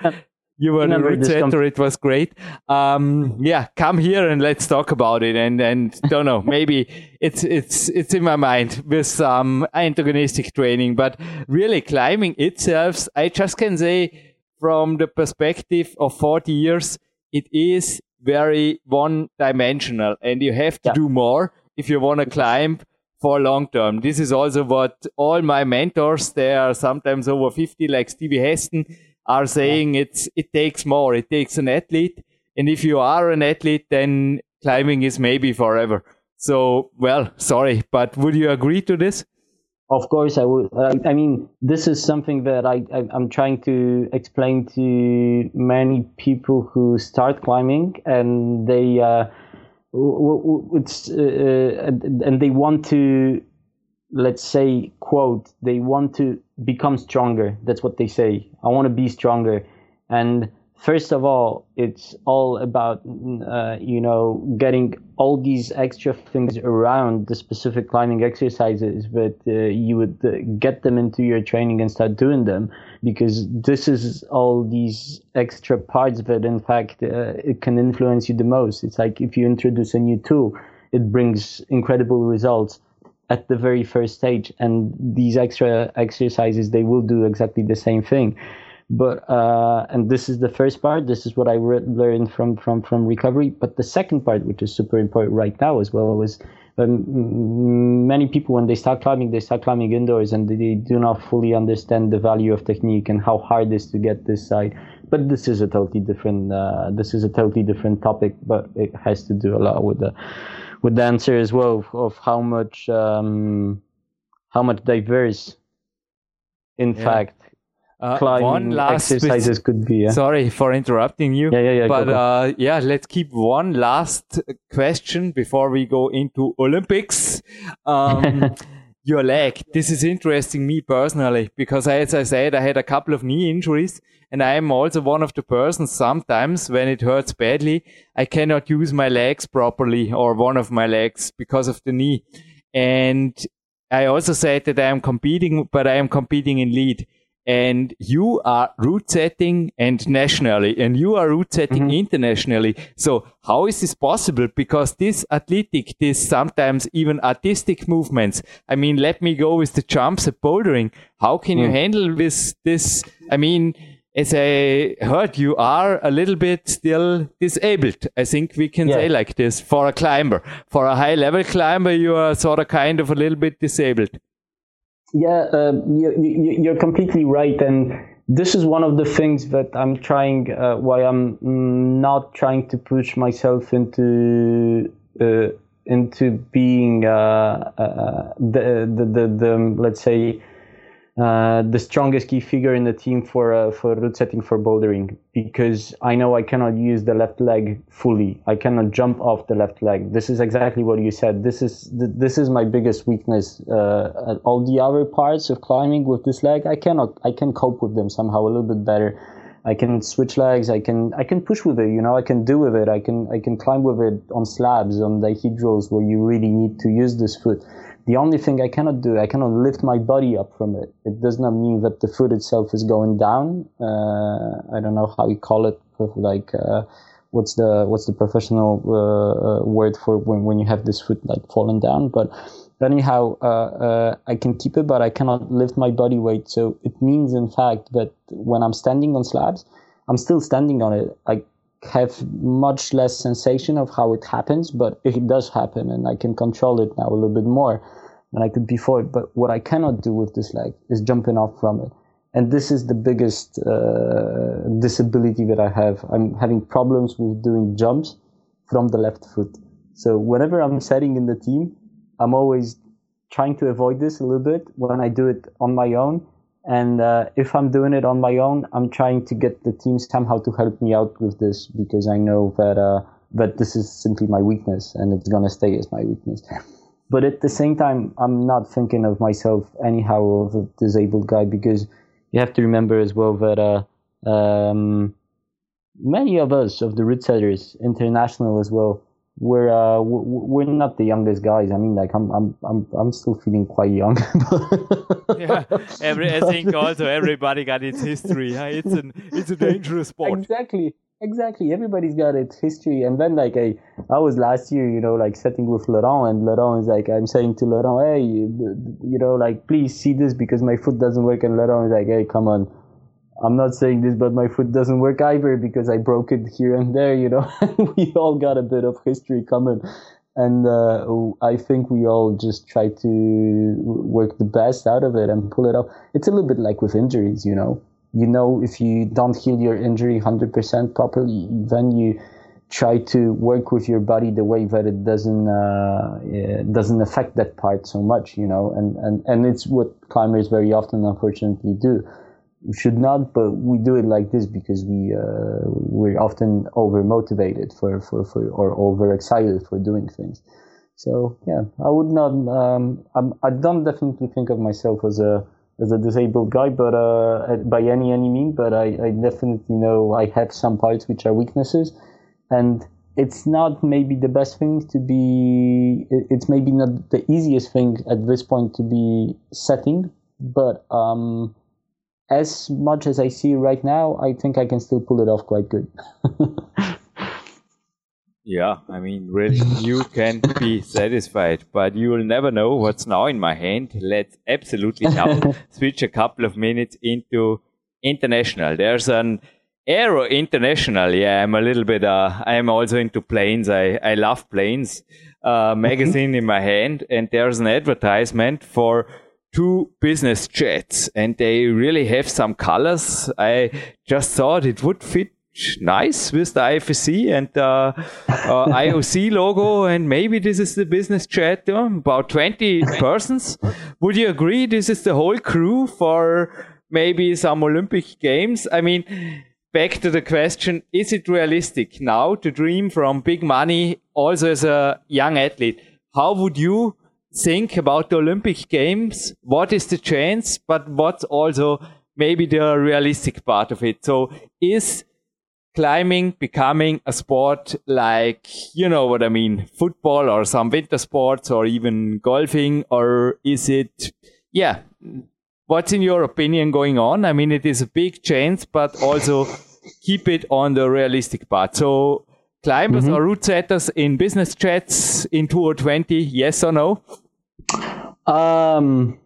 you were the route setter. It was great. Um, yeah, come here and let's talk about it. And and don't know, maybe [laughs] it's it's it's in my mind with some antagonistic training, but really climbing itself, I just can say from the perspective of 40 years, it is very one dimensional, and you have to yeah. do more if you want to climb for long term. This is also what all my mentors, they are sometimes over 50, like Stevie Heston are saying yeah. it's it takes more. It takes an athlete, and if you are an athlete, then climbing is maybe forever. So, well, sorry, but would you agree to this? Of course, I would. I, I mean, this is something that I, I am trying to explain to many people who start climbing, and they uh, it's uh, uh and they want to let's say quote they want to become stronger. That's what they say. I want to be stronger. And first of all it's all about uh, you know getting all these extra things around the specific climbing exercises but uh, you would uh, get them into your training and start doing them because this is all these extra parts that in fact uh, it can influence you the most. It's like if you introduce a new tool it brings incredible results at the very first stage and these extra exercises they will do exactly the same thing. But uh, and this is the first part. This is what i re- learned from from from recovery. But the second part which is super important right now as well was um, many people when they start climbing they start climbing indoors and they do not fully understand the value of technique and how hard it is to get this side. But this is a totally different uh, this is a totally different topic but it has to do a lot with the with the answer as well of how much um, how much diverse, in yeah. fact, uh, one last exercises could be. Yeah? Sorry for interrupting you. Yeah, yeah, yeah. But go, go. Uh, yeah, let's keep one last question before we go into Olympics. Um, [laughs] your leg. This is interesting me personally because as I said, I had a couple of knee injuries and I am also one of the persons sometimes when it hurts badly, I cannot use my legs properly or one of my legs because of the knee. And I also said that I am competing, but I am competing in lead and you are route setting and nationally and you are route setting mm-hmm. internationally so how is this possible because this athletic this sometimes even artistic movements i mean let me go with the jumps at bouldering how can mm. you handle this this i mean as I heard, you are a little bit still disabled. I think we can yeah. say like this for a climber. For a high level climber, you are sort of kind of a little bit disabled. Yeah, uh, you, are completely right, and this is one of the things that I'm trying. Uh, why I'm not trying to push myself into uh, into being uh, uh, the, the, the the let's say uh, the strongest key figure in the team for uh, for route setting for bouldering because I know I cannot use the left leg fully. I cannot jump off the left leg. This is exactly what you said. This is this is my biggest weakness. Uh, all the other parts of climbing with this leg, I cannot. I can cope with them somehow a little bit better. I can switch legs. I can I can push with it. You know, I can do with it. I can I can climb with it on slabs on dihedrals where you really need to use this foot the only thing I cannot do, I cannot lift my body up from it. It does not mean that the foot itself is going down. Uh, I don't know how you call it, like uh, what's the what's the professional uh, uh word for when when you have this foot like falling down, but. Anyhow, uh, uh, I can keep it, but I cannot lift my body weight. So it means, in fact, that when I'm standing on slabs, I'm still standing on it. I have much less sensation of how it happens, but it does happen, and I can control it now a little bit more than I could before. But what I cannot do with this leg is jumping off from it, and this is the biggest uh, disability that I have. I'm having problems with doing jumps from the left foot. So whenever I'm setting in the team, I'm always trying to avoid this a little bit when I do it on my own. And uh, if I'm doing it on my own, I'm trying to get the team somehow to help me out with this because I know that uh, that this is simply my weakness and it's gonna stay as my weakness. [laughs] But at the same time, I'm not thinking of myself anyhow of a disabled guy because you have to remember as well that uh, um, many of us of the route setters, international as well, we're uh, we're not the youngest guys. I mean, like I'm I'm I'm I'm still feeling quite young. [laughs] yeah, every I think also everybody got its history. Huh? It's an it's a dangerous sport. Exactly, exactly. Everybody's got its history, and then like I I was last year, you know, like setting with Laurent, and Laurent is like I'm saying to Laurent, hey, you know, like please see this because my foot doesn't work, and Laurent is like, hey, come on I'm not saying this, but my foot doesn't work either because I broke it here and there, you know. [laughs] we all got a bit of history coming. And uh, I think we all just try to work the best out of it and pull it off. It's a little bit like with injuries, you know. You know, if you don't heal your injury 100% properly, then you try to work with your body the way that it doesn't uh, doesn't affect that part so much, you know. And, and, and it's what climbers very often, unfortunately, do should not, but we do it like this because we uh, we're often over motivated for, for, for or over excited for doing things. So yeah, I would not. Um, I'm, I don't definitely think of myself as a as a disabled guy, but uh, by any any mean. But I, I definitely know I have some parts which are weaknesses, and it's not maybe the best thing to be. It's maybe not the easiest thing at this point to be setting, but um, as much as I see right now, I think I can still pull it off quite good. [laughs] yeah, I mean, really, you can be satisfied, but you will never know what's now in my hand. Let's absolutely now [laughs] switch a couple of minutes into international. There's an Aero International. Yeah, I'm a little bit. Uh, I'm also into planes. I I love planes. Uh, magazine in my hand, and there's an advertisement for two business jets and they really have some colors. I just thought it would fit nice with the IFSC and the uh, [laughs] uh IOC logo and maybe this is the business jet uh, about 20 persons. Would you agree this is the whole crew for maybe some Olympic games? I mean back to the question is it realistic now to dream from big money also as a young athlete? How would you think about the Olympic Games. What is the chance, but what's also maybe the realistic part of it? So is climbing becoming a sport like, you know what I mean, football or some winter sports or even golfing? Or is it, yeah, what's in your opinion going on? I mean, it is a big chance, but also keep it on the realistic part. So climbers mm-hmm. or route setters in business jets in 2020, yes or no? Um,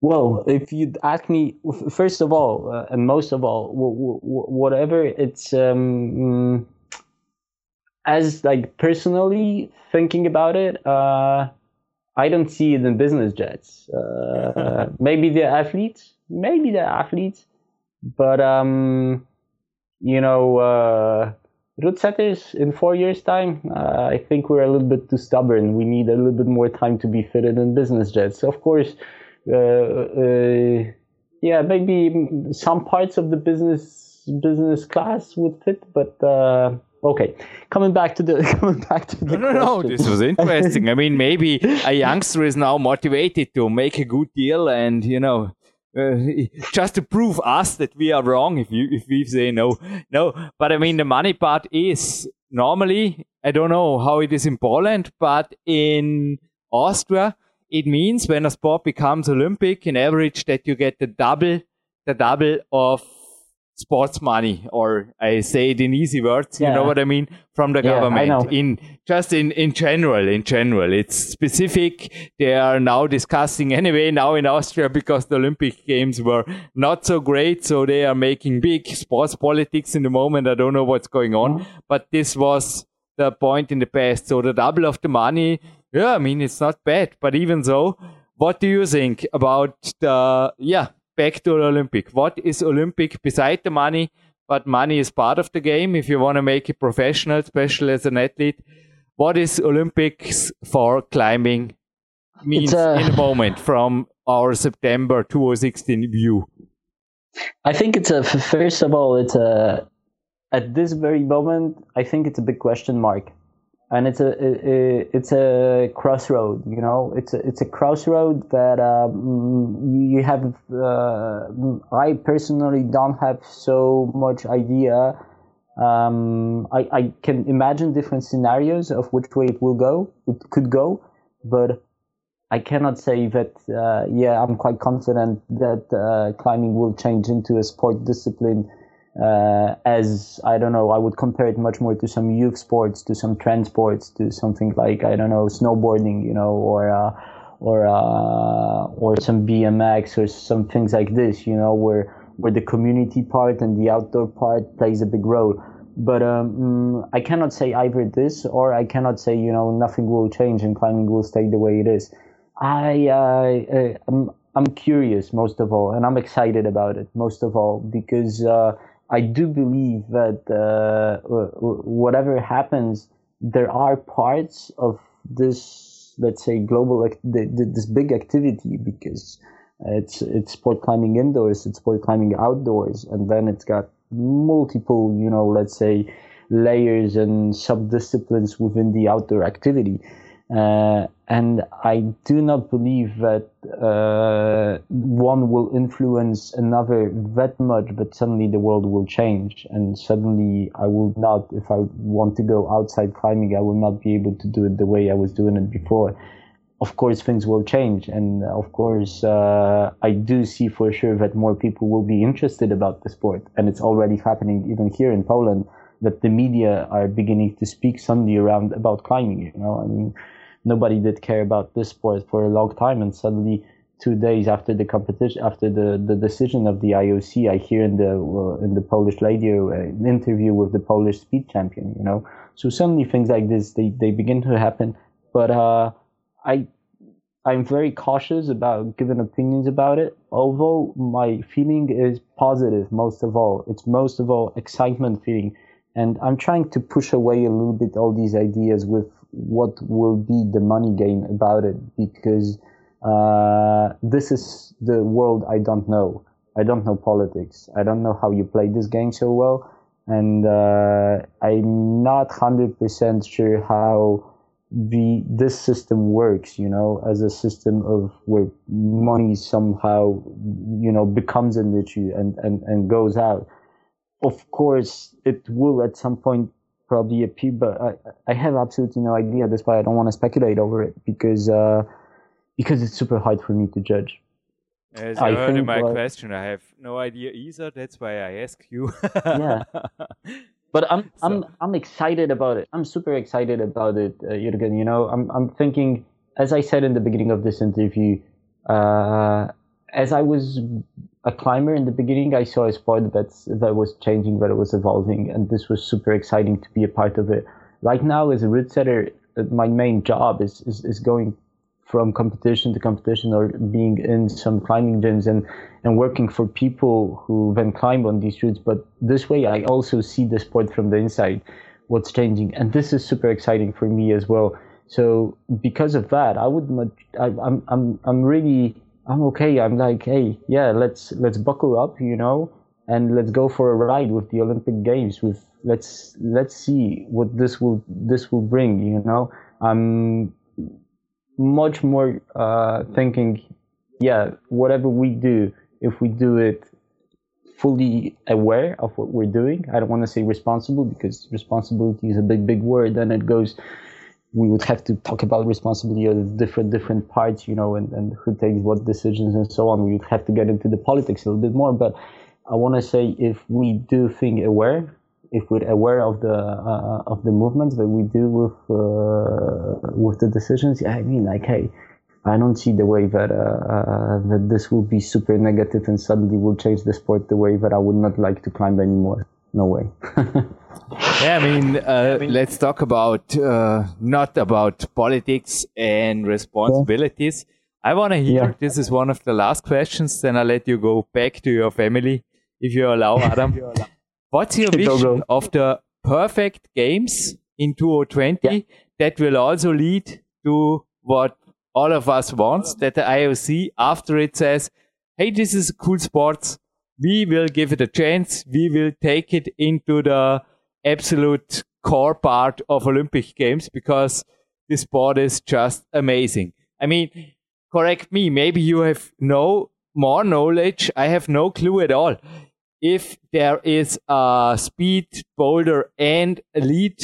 well, if you'd ask me, first of all, uh, and most of all, w- w- whatever it's, um, mm, as like personally thinking about it, uh, I don't see it in business jets. Uh, [laughs] maybe they're athletes, maybe they're athletes, but um, you know, route setters in four years' time, uh, I think we're a little bit too stubborn. We need a little bit more time to be fitted in business jets. Of course, uh, uh, yeah, maybe some parts of the business business class would fit, but uh, okay. Coming back to the [laughs] coming back to the no, no, no. This was interesting. I mean, maybe a [laughs] youngster is now motivated to make a good deal, and you know Uh, [laughs] just to prove us that we are wrong if you if we say no no. But i mean the money part is normally i don't know how it is in poland but in austria it means when a sport becomes olympic in average that you get the double the double of sports money or i say it in easy words yeah. you know what i mean? From the yeah, government. in just in in general in general. It's specific. They are now discussing anyway now in austria because the olympic games were not so great so they are making big sports politics in the moment. I don't know what's going on mm-hmm. but this was the point in the past. So the double of the money yeah i mean it's not bad but even so what do you think about the yeah back to Olympic. What is Olympic beside the money? But money is part of the game if you want to make it professional, especially as an athlete. what is Olympics for climbing means a- uh, in a moment from our September 2016 view? I think it's a first of all, it's a at this very moment. I think it's a big question mark, and it's a, it's a crossroad. You know, it's a it's a crossroad that um, you you have. Uh, I personally don't have so much idea. Um, I I can imagine different scenarios of which way it will go. It could go, but I cannot say that. Uh, yeah, I'm quite confident that uh, climbing will change into a sport discipline. Uh, as I don't know, I would compare it much more to some youth sports, to some trend sports, to something like I don't know, snowboarding, you know, or uh, or uh, or some BMX or some things like this, you know, where where the community part and the outdoor part plays a big role. But um, mm, I cannot say either this or I cannot say you know nothing will change and climbing will stay the way it is. I uh, I'm, I'm curious most of all, and I'm excited about it most of all because uh, I do believe that uh, whatever happens, there are parts of this, let's say, global this big activity because it's it's sport climbing indoors, it's sport climbing outdoors, and then it's got multiple, you know, let's say, layers and sub disciplines within the outdoor activity. Uh, and I do not believe that uh, one will influence another that much, but suddenly the world will change. And suddenly I will not, if I want to go outside climbing, I will not be able to do it the way I was doing it before. Of course, things will change. And of course, uh, I do see for sure that more people will be interested about the sport. And it's already happening even here in Poland that the media are beginning to speak suddenly around about climbing. You know, I mean, nobody did care about this sport for a long time, and suddenly two days after the competition, after the, the decision of the IOC, I hear in the uh, in the Polish radio uh, an interview with the Polish speed champion. You know, so suddenly things like this they, they begin to happen. But uh, I I'm very cautious about giving opinions about it. Although my feeling is positive, most of all, it's most of all excitement feeling, and I'm trying to push away a little bit all these ideas with what will be the money game about it because uh, this is the world I don't know. I don't know politics. I don't know how you play this game so well, and uh, I'm not hundred percent sure how the this system works. You know, as a system of where money somehow you know becomes an issue and and and goes out. Of course, it will at some point probably appear, but I, I have absolutely no idea. That's why I don't want to speculate over it because uh, because it's super hard for me to judge. As I you heard in my what- question, I have no idea either. That's why I ask you. Yeah. [laughs] But I'm I'm I'm excited about it. I'm super excited about it, uh, Jürgen. You know, I'm I'm thinking, as I said in the beginning of this interview, uh, as I was a climber in the beginning, I saw a sport that's that was changing, that was evolving, and this was super exciting to be a part of it. Right now, as a route setter, uh, my main job is is, is going from competition to competition or being in some climbing gyms and, and working for people who then climb on these routes. But this way, I also see the sport from the inside, what's changing. And this is super exciting for me as well. So because of that, I would much, I, I'm, I'm, I'm really, I'm okay. I'm like, hey, yeah, let's, let's buckle up, you know, and let's go for a ride with the Olympic Games with, let's, let's see what this will, this will bring, you know. I'm much more uh, thinking, yeah, whatever we do, if we do it fully aware of what we're doing, I don't want to say responsible because responsibility is a big, big word, and it goes. We would have to talk about responsibility of different different parts, you know, and, and who takes what decisions and so on. We would have to get into the politics a little bit more, but I want to say if we do think aware, if we're aware of the uh, of the movements that we do with uh, with the decisions, I mean, like, hey, I don't see the way that uh, uh, that this will be super negative and suddenly will change the sport the way that I would not like to climb anymore. No way. [laughs] Yeah, I mean, uh, let's talk about uh, not about politics and responsibilities. I want to hear. Yeah. This is one of the last questions. Then I'll let you go back to your family, if you allow, [laughs] Adam. What's your [laughs] vision of the perfect games in 2020? Yeah. that will also lead to what all of us wants that the IOC after it says, Hey, this is a cool sport. We will give it a chance. We will take it into the absolute core part of Olympic games because this sport is just amazing. I mean, correct me. Maybe you have no more knowledge. I have no clue at all. If there is a speed boulder and lead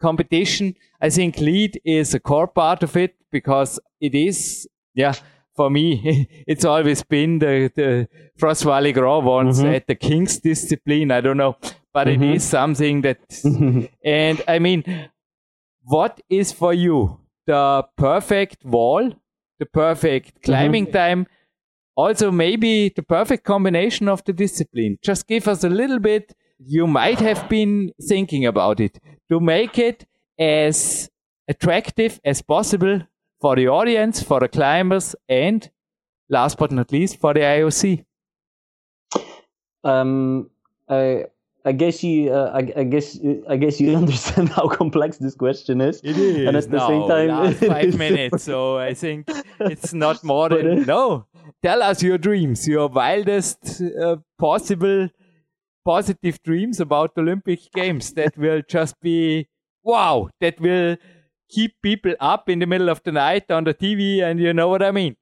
competition, I think lead is a core part of it because it is, yeah, for me, [laughs] it's always been the, the Frost Valley ones mm-hmm. at the King's discipline. I don't know, but mm-hmm. it is something that, [laughs] and I mean, what is for you the perfect wall, the perfect climbing mm-hmm. time? Also, maybe the perfect combination of the discipline. Just give us a little bit. You might have been thinking about it to make it as attractive as possible for the audience, for the climbers, and last but not least, for the IOC? Um, I, I guess you, uh, I, I, guess, I guess you [laughs] understand how complex this question is. It is. And at the no, same time, last five minutes. So I think it's not [laughs] more than no. Tell us your dreams, your wildest uh, possible positive dreams about Olympic Games that will just be wow. That will keep people up in the middle of the night on the TV, and you know what I mean.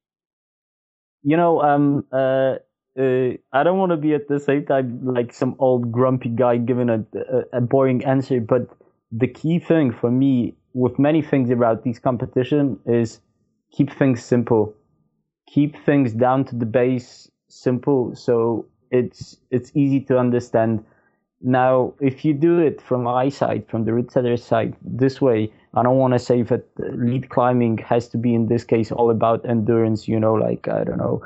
You know, um, uh, uh, I don't want to be at the same time like some old grumpy guy giving a, a, a boring answer, but the key thing for me with many things about these competition is keep things simple, keep things down to the base, simple, so it's it's easy to understand. Now, if you do it from my side, from the setter side, this way, I don't want to say that lead climbing has to be in this case all about endurance. You know, like I don't know,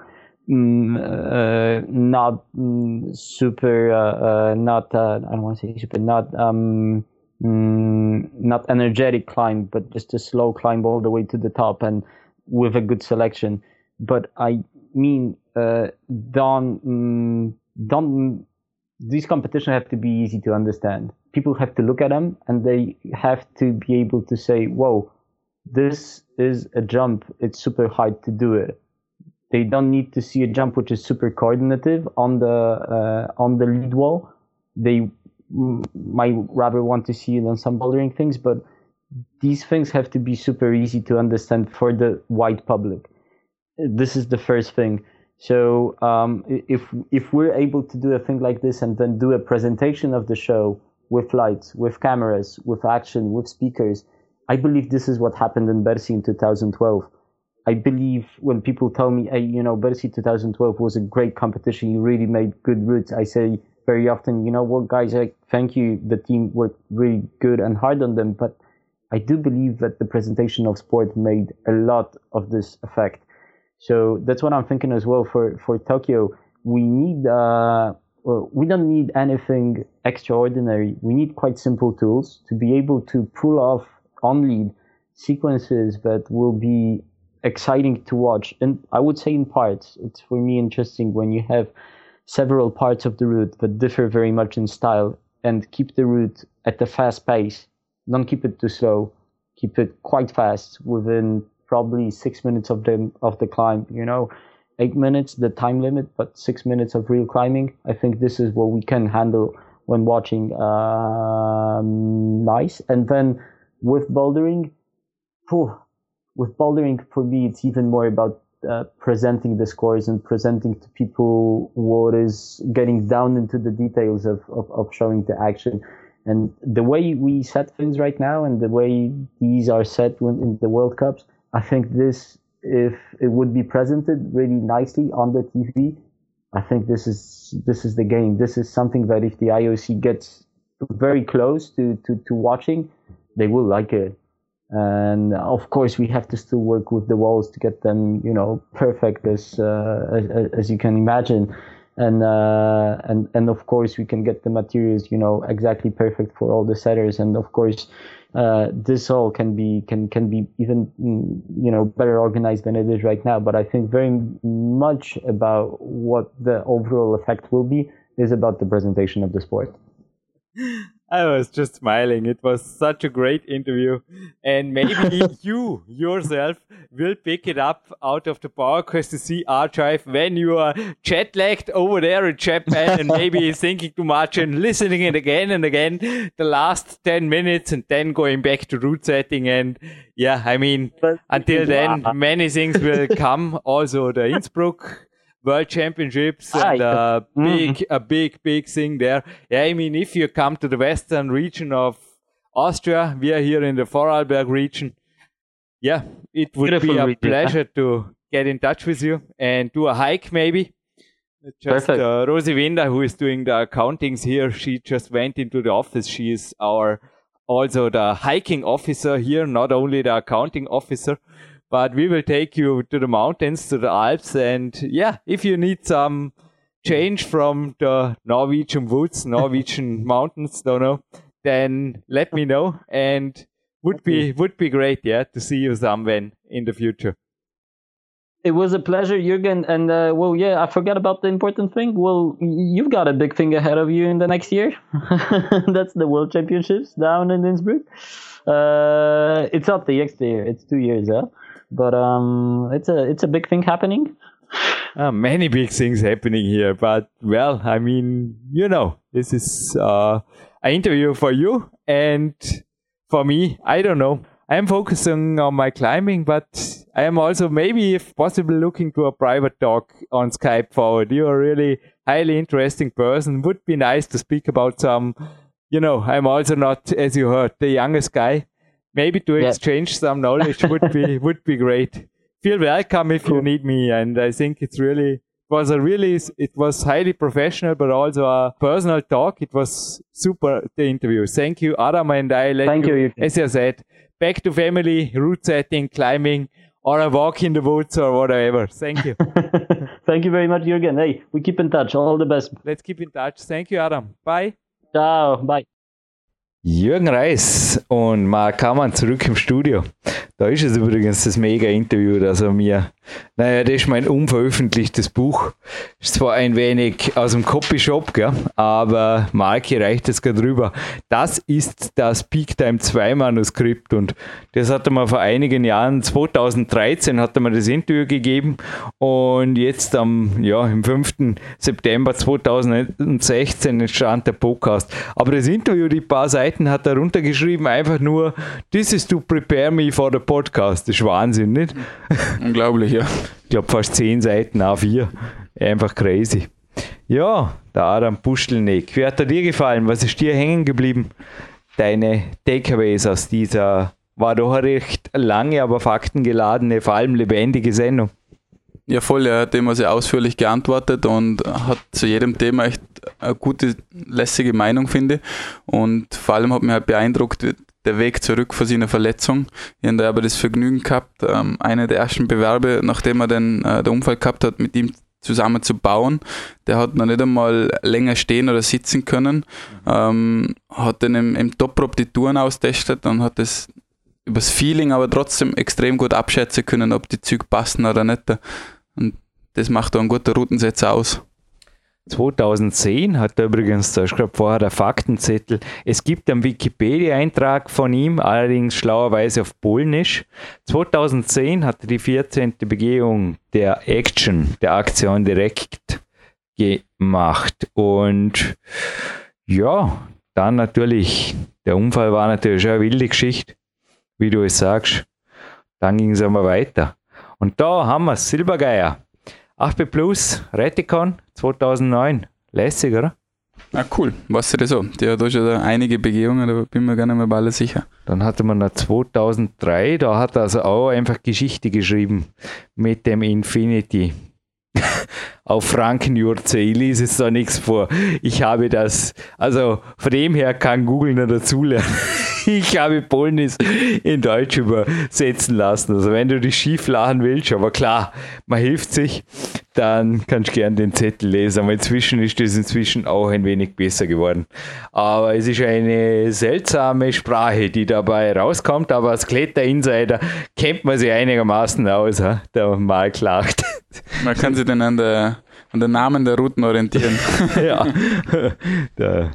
mm, uh, not mm, super, uh, uh, not uh, I don't want to say super, not um, mm, not energetic climb, but just a slow climb all the way to the top and with a good selection. But I mean, uh, don't mm, don't these competitions have to be easy to understand people have to look at them and they have to be able to say, whoa, this is a jump. It's super hard to do it. They don't need to see a jump which is super coordinative on the uh, on the lead wall. They might rather want to see it on some bouldering things, but these things have to be super easy to understand for the wide public. This is the first thing. So um, if if we're able to do a thing like this and then do a presentation of the show with lights, with cameras, with action, with speakers. I believe this is what happened in Bercy in 2012. I believe when people tell me, hey, you know, Bercy 2012 was a great competition, you really made good routes, I say very often, you know what, guys, thank you. The team worked really good and hard on them, but I do believe that the presentation of sport made a lot of this effect. So that's what I'm thinking as well for, for Tokyo. We need, uh, well, we don't need anything extraordinary. We need quite simple tools to be able to pull off on lead sequences that will be exciting to watch. And I would say in parts, it's for me interesting when you have several parts of the route that differ very much in style and keep the route at a fast pace. Don't keep it too slow. Keep it quite fast within probably six minutes of the of the climb. You know, eight minutes, the time limit, but six minutes of real climbing. I think this is what we can handle when watching um, nice. And then with bouldering, with bouldering for me, it's even more about uh, presenting the scores and presenting to people what is getting down into the details of, of, of showing the action. And the way we set things right now and the way these are set in the World Cups, I think this if it would be presented really nicely on the TV, I think this is this is the game. This is something that if the IOC gets very close to, to, to watching, they will like it. And of course, we have to still work with the walls to get them, you know, perfect as uh, as, as you can imagine. And uh, and and of course, we can get the materials, you know, exactly perfect for all the setters. And of course, uh, this all can be can can be even you know better organized than it is right now. But I think very much about what the overall effect will be is about the presentation of the sport. [laughs] I was just smiling. It was such a great interview. And maybe [laughs] you yourself will pick it up out of the PowerQuest to see archive when you are jet lagged over there in Japan and maybe [laughs] thinking too much and listening it again and again the last 10 minutes and then going back to route setting. And yeah, I mean, but until then, many things will come. Also, the Innsbruck World Championships ah, and a uh, big, mm. a big, big thing there. Yeah, I mean, if you come to the western region of Austria, we are here in the Vorarlberg region. Yeah, it would Beautiful be a region, pleasure huh? to get in touch with you and do a hike maybe. Just uh, Rosie Winder, who is doing the accountings here, she just went into the office. She is our also the hiking officer here, not only the accounting officer but we will take you to the mountains, to the Alps. And yeah, if you need some change from the Norwegian woods, [laughs] Norwegian mountains, don't know, then let me know. And would be would be great, yeah, to see you somewhere in the future. It was a pleasure, Jürgen. And uh, well, yeah, I forgot about the important thing. Well, you've got a big thing ahead of you in the next year. [laughs] That's the World Championships down in Innsbruck. Uh, it's not the next year; it's two years, huh? But um, it's a it's a big thing happening. Uh, many big things happening here, but well, I mean, you know, this is uh, an interview for you and for me. I don't know. I am focusing on my climbing, but I am also maybe, if possible, looking to a private talk on Skype forward. You are really highly interesting person. Would be nice to speak about some. You know, I'm also not, as you heard, the youngest guy maybe to yeah. exchange some knowledge would be [laughs] would be great. Feel welcome if cool. you need me, and I think it's really was a really it was highly professional, but also a personal talk. It was super the interview. Thank you, Adam, and I let Thank you, you, as I said, back to family, route setting, climbing, or a walk in the woods or whatever. Thank you. [laughs] Thank you very much, Jürgen. Hey, we keep in touch. All the best. Let's keep in touch. Thank you, Adam. Bye. Ciao. Bye. Jürgen Reis und Mark Kammann zurück im Studio. Da ist es übrigens das Mega-Interview, das er mir naja, das ist mein unveröffentlichtes Buch. Ist zwar ein wenig aus dem Copyshop, gell? aber Marke reicht es gerade drüber. Das ist das Peak Time 2 Manuskript und das hat er mir vor einigen Jahren, 2013 hat er mir das Interview gegeben und jetzt am, ja, im 5. September 2016 entstand der Podcast. Aber das Interview, die paar Seiten hat er runtergeschrieben, einfach nur, this is to prepare me for the podcast. Das ist Wahnsinn, nicht? Unglaublich, ja ich glaube, fast 10 Seiten A4. Einfach crazy. Ja, der Adam Puschelneck. Wie hat er dir gefallen? Was ist dir hängen geblieben? Deine Takeaways aus dieser, war doch eine recht lange, aber faktengeladene, vor allem lebendige Sendung. Ja, voll. Er hat immer sehr ausführlich geantwortet und hat zu jedem Thema echt eine gute, lässige Meinung, finde ich. Und vor allem hat mich halt beeindruckt, der Weg zurück von seiner Verletzung. Ich habe da aber das Vergnügen gehabt, ähm, einer der ersten Bewerbe, nachdem er den, äh, den Unfall gehabt hat, mit ihm zusammen zu bauen. Der hat noch nicht einmal länger stehen oder sitzen können. Ähm, hat dann im, im Top-Prop die Touren austestet und hat das übers Feeling aber trotzdem extrem gut abschätzen können, ob die Züge passen oder nicht. Und das macht auch ein guter Routensetzer aus. 2010 hat er übrigens, da ist gerade vorher der Faktenzettel, es gibt einen Wikipedia-Eintrag von ihm, allerdings schlauerweise auf Polnisch. 2010 hat er die 14. Begehung der Action, der Aktion direkt gemacht. Und ja, dann natürlich, der Unfall war natürlich eine wilde Geschichte, wie du es sagst. Dann ging es einmal weiter. Und da haben wir Silbergeier. 8B Plus, Reticon 2009. Lässig, oder? Ah, cool. Was ist das so? Die hat da schon einige Begehungen, da bin mir gar nicht mehr bei alles sicher. Dann hatte man noch 2003, da hat er also auch einfach Geschichte geschrieben mit dem Infinity. Auf Frankenjurze, ich lese es da nichts vor. Ich habe das, also von dem her kann Google nicht dazulernen. [laughs] ich habe Polnis in Deutsch übersetzen lassen. Also wenn du dich schief lachen willst, aber klar, man hilft sich, dann kannst du gerne den Zettel lesen. Aber inzwischen ist das inzwischen auch ein wenig besser geworden. Aber es ist eine seltsame Sprache, die dabei rauskommt, aber als Kletter-Insider kennt man sie einigermaßen aus, der mal klagt. Man [laughs] kann sich dann an der, an der Namen der Routen orientieren. [laughs] ja.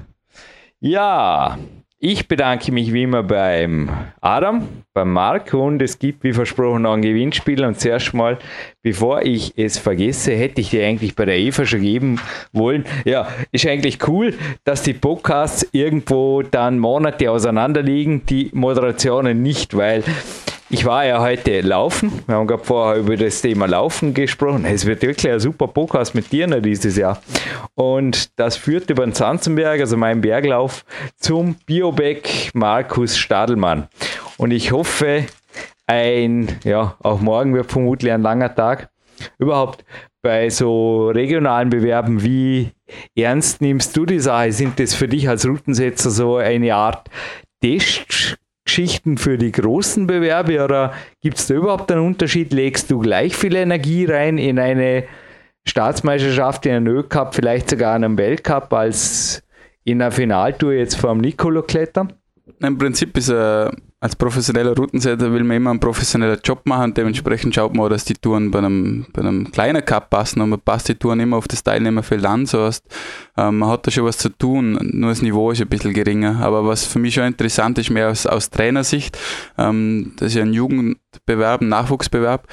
Ja, ich bedanke mich wie immer beim Adam, beim Marc und es gibt wie versprochen noch ein Gewinnspiel und zuerst mal, bevor ich es vergesse, hätte ich dir eigentlich bei der Eva schon geben wollen. Ja, ist eigentlich cool, dass die Podcasts irgendwo dann Monate auseinander liegen, die Moderationen nicht, weil ich war ja heute laufen. Wir haben gerade vorher über das Thema Laufen gesprochen. Es wird wirklich ein super Podcast mit dir noch dieses Jahr. Und das führt über den Zanzenberg, also meinen Berglauf, zum Biobeck Markus Stadelmann. Und ich hoffe, ein, ja, auch morgen wird vermutlich ein langer Tag. Überhaupt bei so regionalen Bewerben, wie ernst nimmst du die Sache? Sind das für dich als Routensetzer so eine Art Test? Geschichten für die großen Bewerbe oder gibt es da überhaupt einen Unterschied? Legst du gleich viel Energie rein in eine Staatsmeisterschaft, in einen Ö-Cup, vielleicht sogar in einen Weltcup als in einer Finaltour jetzt vom Nicolo klettern? Im Prinzip ist er als professioneller Routensetter will man immer einen professionellen Job machen dementsprechend schaut man, dass die Touren bei einem, bei einem kleinen Cup passen und man passt die Touren immer auf das Teilnehmerfeld an. So heißt, ähm, man hat da schon was zu tun, nur das Niveau ist ein bisschen geringer. Aber was für mich schon interessant ist, mehr aus, aus Trainersicht, ähm, das ist ja ein Jugendbewerb, ein Nachwuchsbewerb.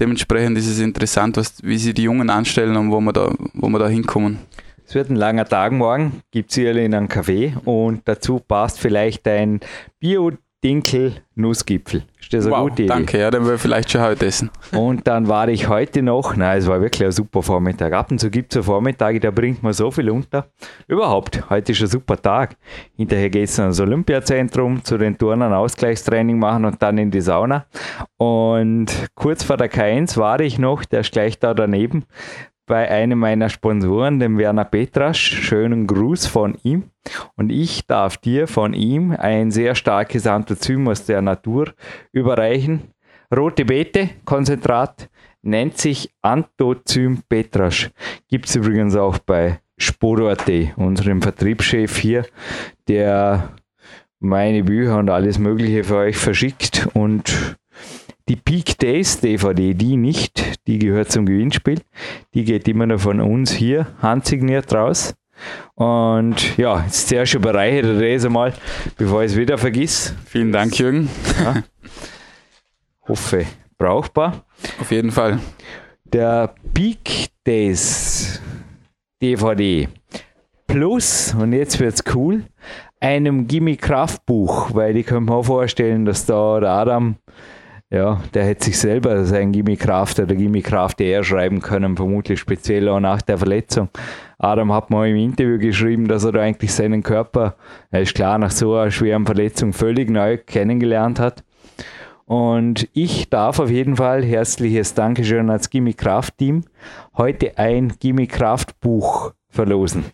Dementsprechend ist es interessant, was, wie sie die Jungen anstellen und wo wir da, wo wir da hinkommen. Es wird ein langer Tag morgen, gibt es hier in einem Café und dazu passt vielleicht ein Bio Dinkel Nussgipfel. Ist das eine wow, gute Idee? Danke, ja, dann wir vielleicht schon heute essen. Und dann war ich heute noch, nein, es war wirklich ein super Vormittag. Ab und zu gibt es so Vormittage, da bringt man so viel unter. Überhaupt, heute ist ein super Tag. Hinterher geht es ins Olympiazentrum, zu den Turnern Ausgleichstraining machen und dann in die Sauna. Und kurz vor der K1 war ich noch, der ist gleich da daneben, bei einem meiner Sponsoren, dem Werner Petrasch. Schönen Gruß von ihm. Und ich darf dir von ihm ein sehr starkes Anthozym aus der Natur überreichen. Rote Beete, Konzentrat, nennt sich Anthozym Petrasch. Gibt es übrigens auch bei Sporo.at, unserem Vertriebschef hier, der meine Bücher und alles Mögliche für euch verschickt und die Peak Days DVD, die nicht, die gehört zum Gewinnspiel. Die geht immer noch von uns hier handsigniert raus. Und ja, jetzt zuerst überreiche ich das einmal, bevor ich es wieder vergiss. Vielen Dank, Jürgen. Ja. Hoffe, brauchbar. Auf jeden Fall. Der Peak Days DVD plus, und jetzt wird es cool, einem Gimme Kraft Buch, weil ich kann mir auch vorstellen, dass da der Adam ja, der hätte sich selber sein Gimme Kraft oder Gimme Kraft eher schreiben können, vermutlich speziell auch nach der Verletzung. Adam hat mal im Interview geschrieben, dass er da eigentlich seinen Körper, er ist klar, nach so einer schweren Verletzung völlig neu kennengelernt hat. Und ich darf auf jeden Fall herzliches Dankeschön als Gimme Kraft Team heute ein Gimme Kraft Buch verlosen.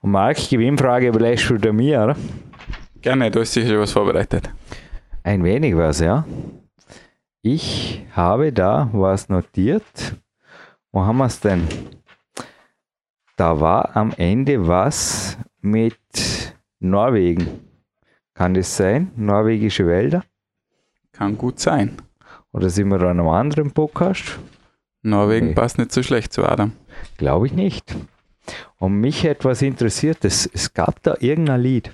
Und Marc, Gewinnfrage überlässt du mir, oder? Gerne, du hast sicher was vorbereitet. Ein wenig was, ja. Ich habe da was notiert. Wo haben wir es denn? Da war am Ende was mit Norwegen. Kann das sein? Norwegische Wälder? Kann gut sein. Oder sind wir da in einem anderen Podcast? Norwegen nee. passt nicht so schlecht zu Adam. Glaube ich nicht. Und mich etwas interessiert, es, es gab da irgendein Lied.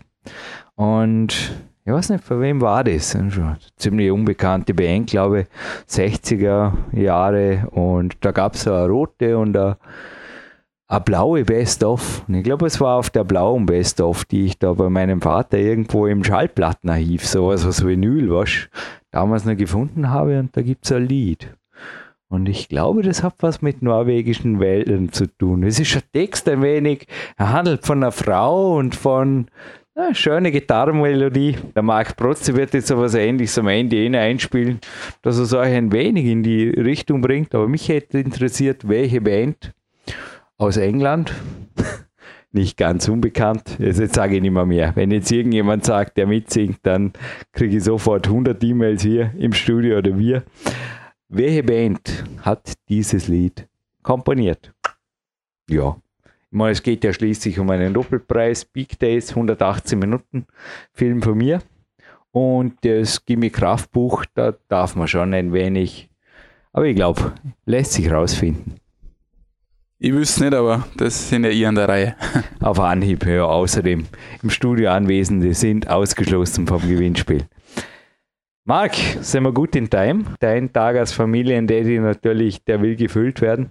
Und ich weiß nicht, von wem war das? Ziemlich unbekannte Band, glaube ich, 60er Jahre. Und da gab es eine rote und eine, eine blaue Best-of. Und ich glaube, es war auf der blauen Best-of, die ich da bei meinem Vater irgendwo im Schallplattenarchiv, sowas was Vinyl, was damals noch gefunden habe. Und da gibt es ein Lied. Und ich glaube, das hat was mit norwegischen Wäldern zu tun. Es ist ein Text ein wenig, er handelt von einer Frau und von ja, schöne Gitarrenmelodie. Der Marc Protze wird jetzt so was ähnliches am Ende einspielen, dass er es euch ein wenig in die Richtung bringt. Aber mich hätte interessiert, welche Band aus England, [laughs] nicht ganz unbekannt, jetzt sage ich nicht mehr mehr. Wenn jetzt irgendjemand sagt, der mitsingt, dann kriege ich sofort 100 E-Mails hier im Studio oder wir. Welche Band hat dieses Lied komponiert? Ja, es geht ja schließlich um einen Doppelpreis, Big Days, 118 Minuten Film von mir. Und das Gimme Kraftbuch, da darf man schon ein wenig, aber ich glaube, lässt sich rausfinden. Ich wüsste nicht, aber das sind ja ihr an der Reihe. [laughs] Auf Anhieb, ja. Außerdem im Studio Anwesende sind ausgeschlossen vom Gewinnspiel. Marc, sind wir gut in Time? Dein Tag als Familiendaddy natürlich, der will gefüllt werden.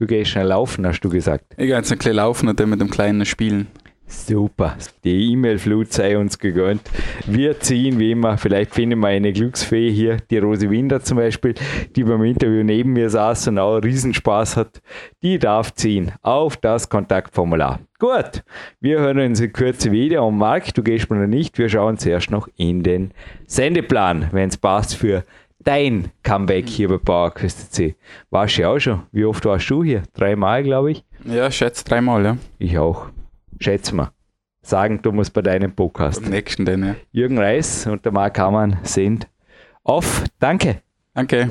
Du gehst schnell laufen, hast du gesagt. Ich gehe jetzt ein bisschen laufen und dann mit dem Kleinen spielen. Super. Die E-Mail-Flut sei uns gegönnt. Wir ziehen wie immer, vielleicht finden wir eine Glücksfee hier, die Rose Winder zum Beispiel, die beim Interview neben mir saß und auch Riesenspaß hat. Die darf ziehen auf das Kontaktformular. Gut, wir hören uns in Kürze wieder. Und Marc, du gehst mir noch nicht. Wir schauen zuerst noch in den Sendeplan, wenn es passt für dein Comeback hier bei PowerQuest C. Warst du ja auch schon? Wie oft warst du hier? Dreimal, glaube ich. Ja, schätze dreimal, ja. Ich auch schätze mal, sagen du musst bei deinem Podcast. Am nächsten denn, ja. Jürgen Reis und der Marc Hamann sind off. Danke. Danke.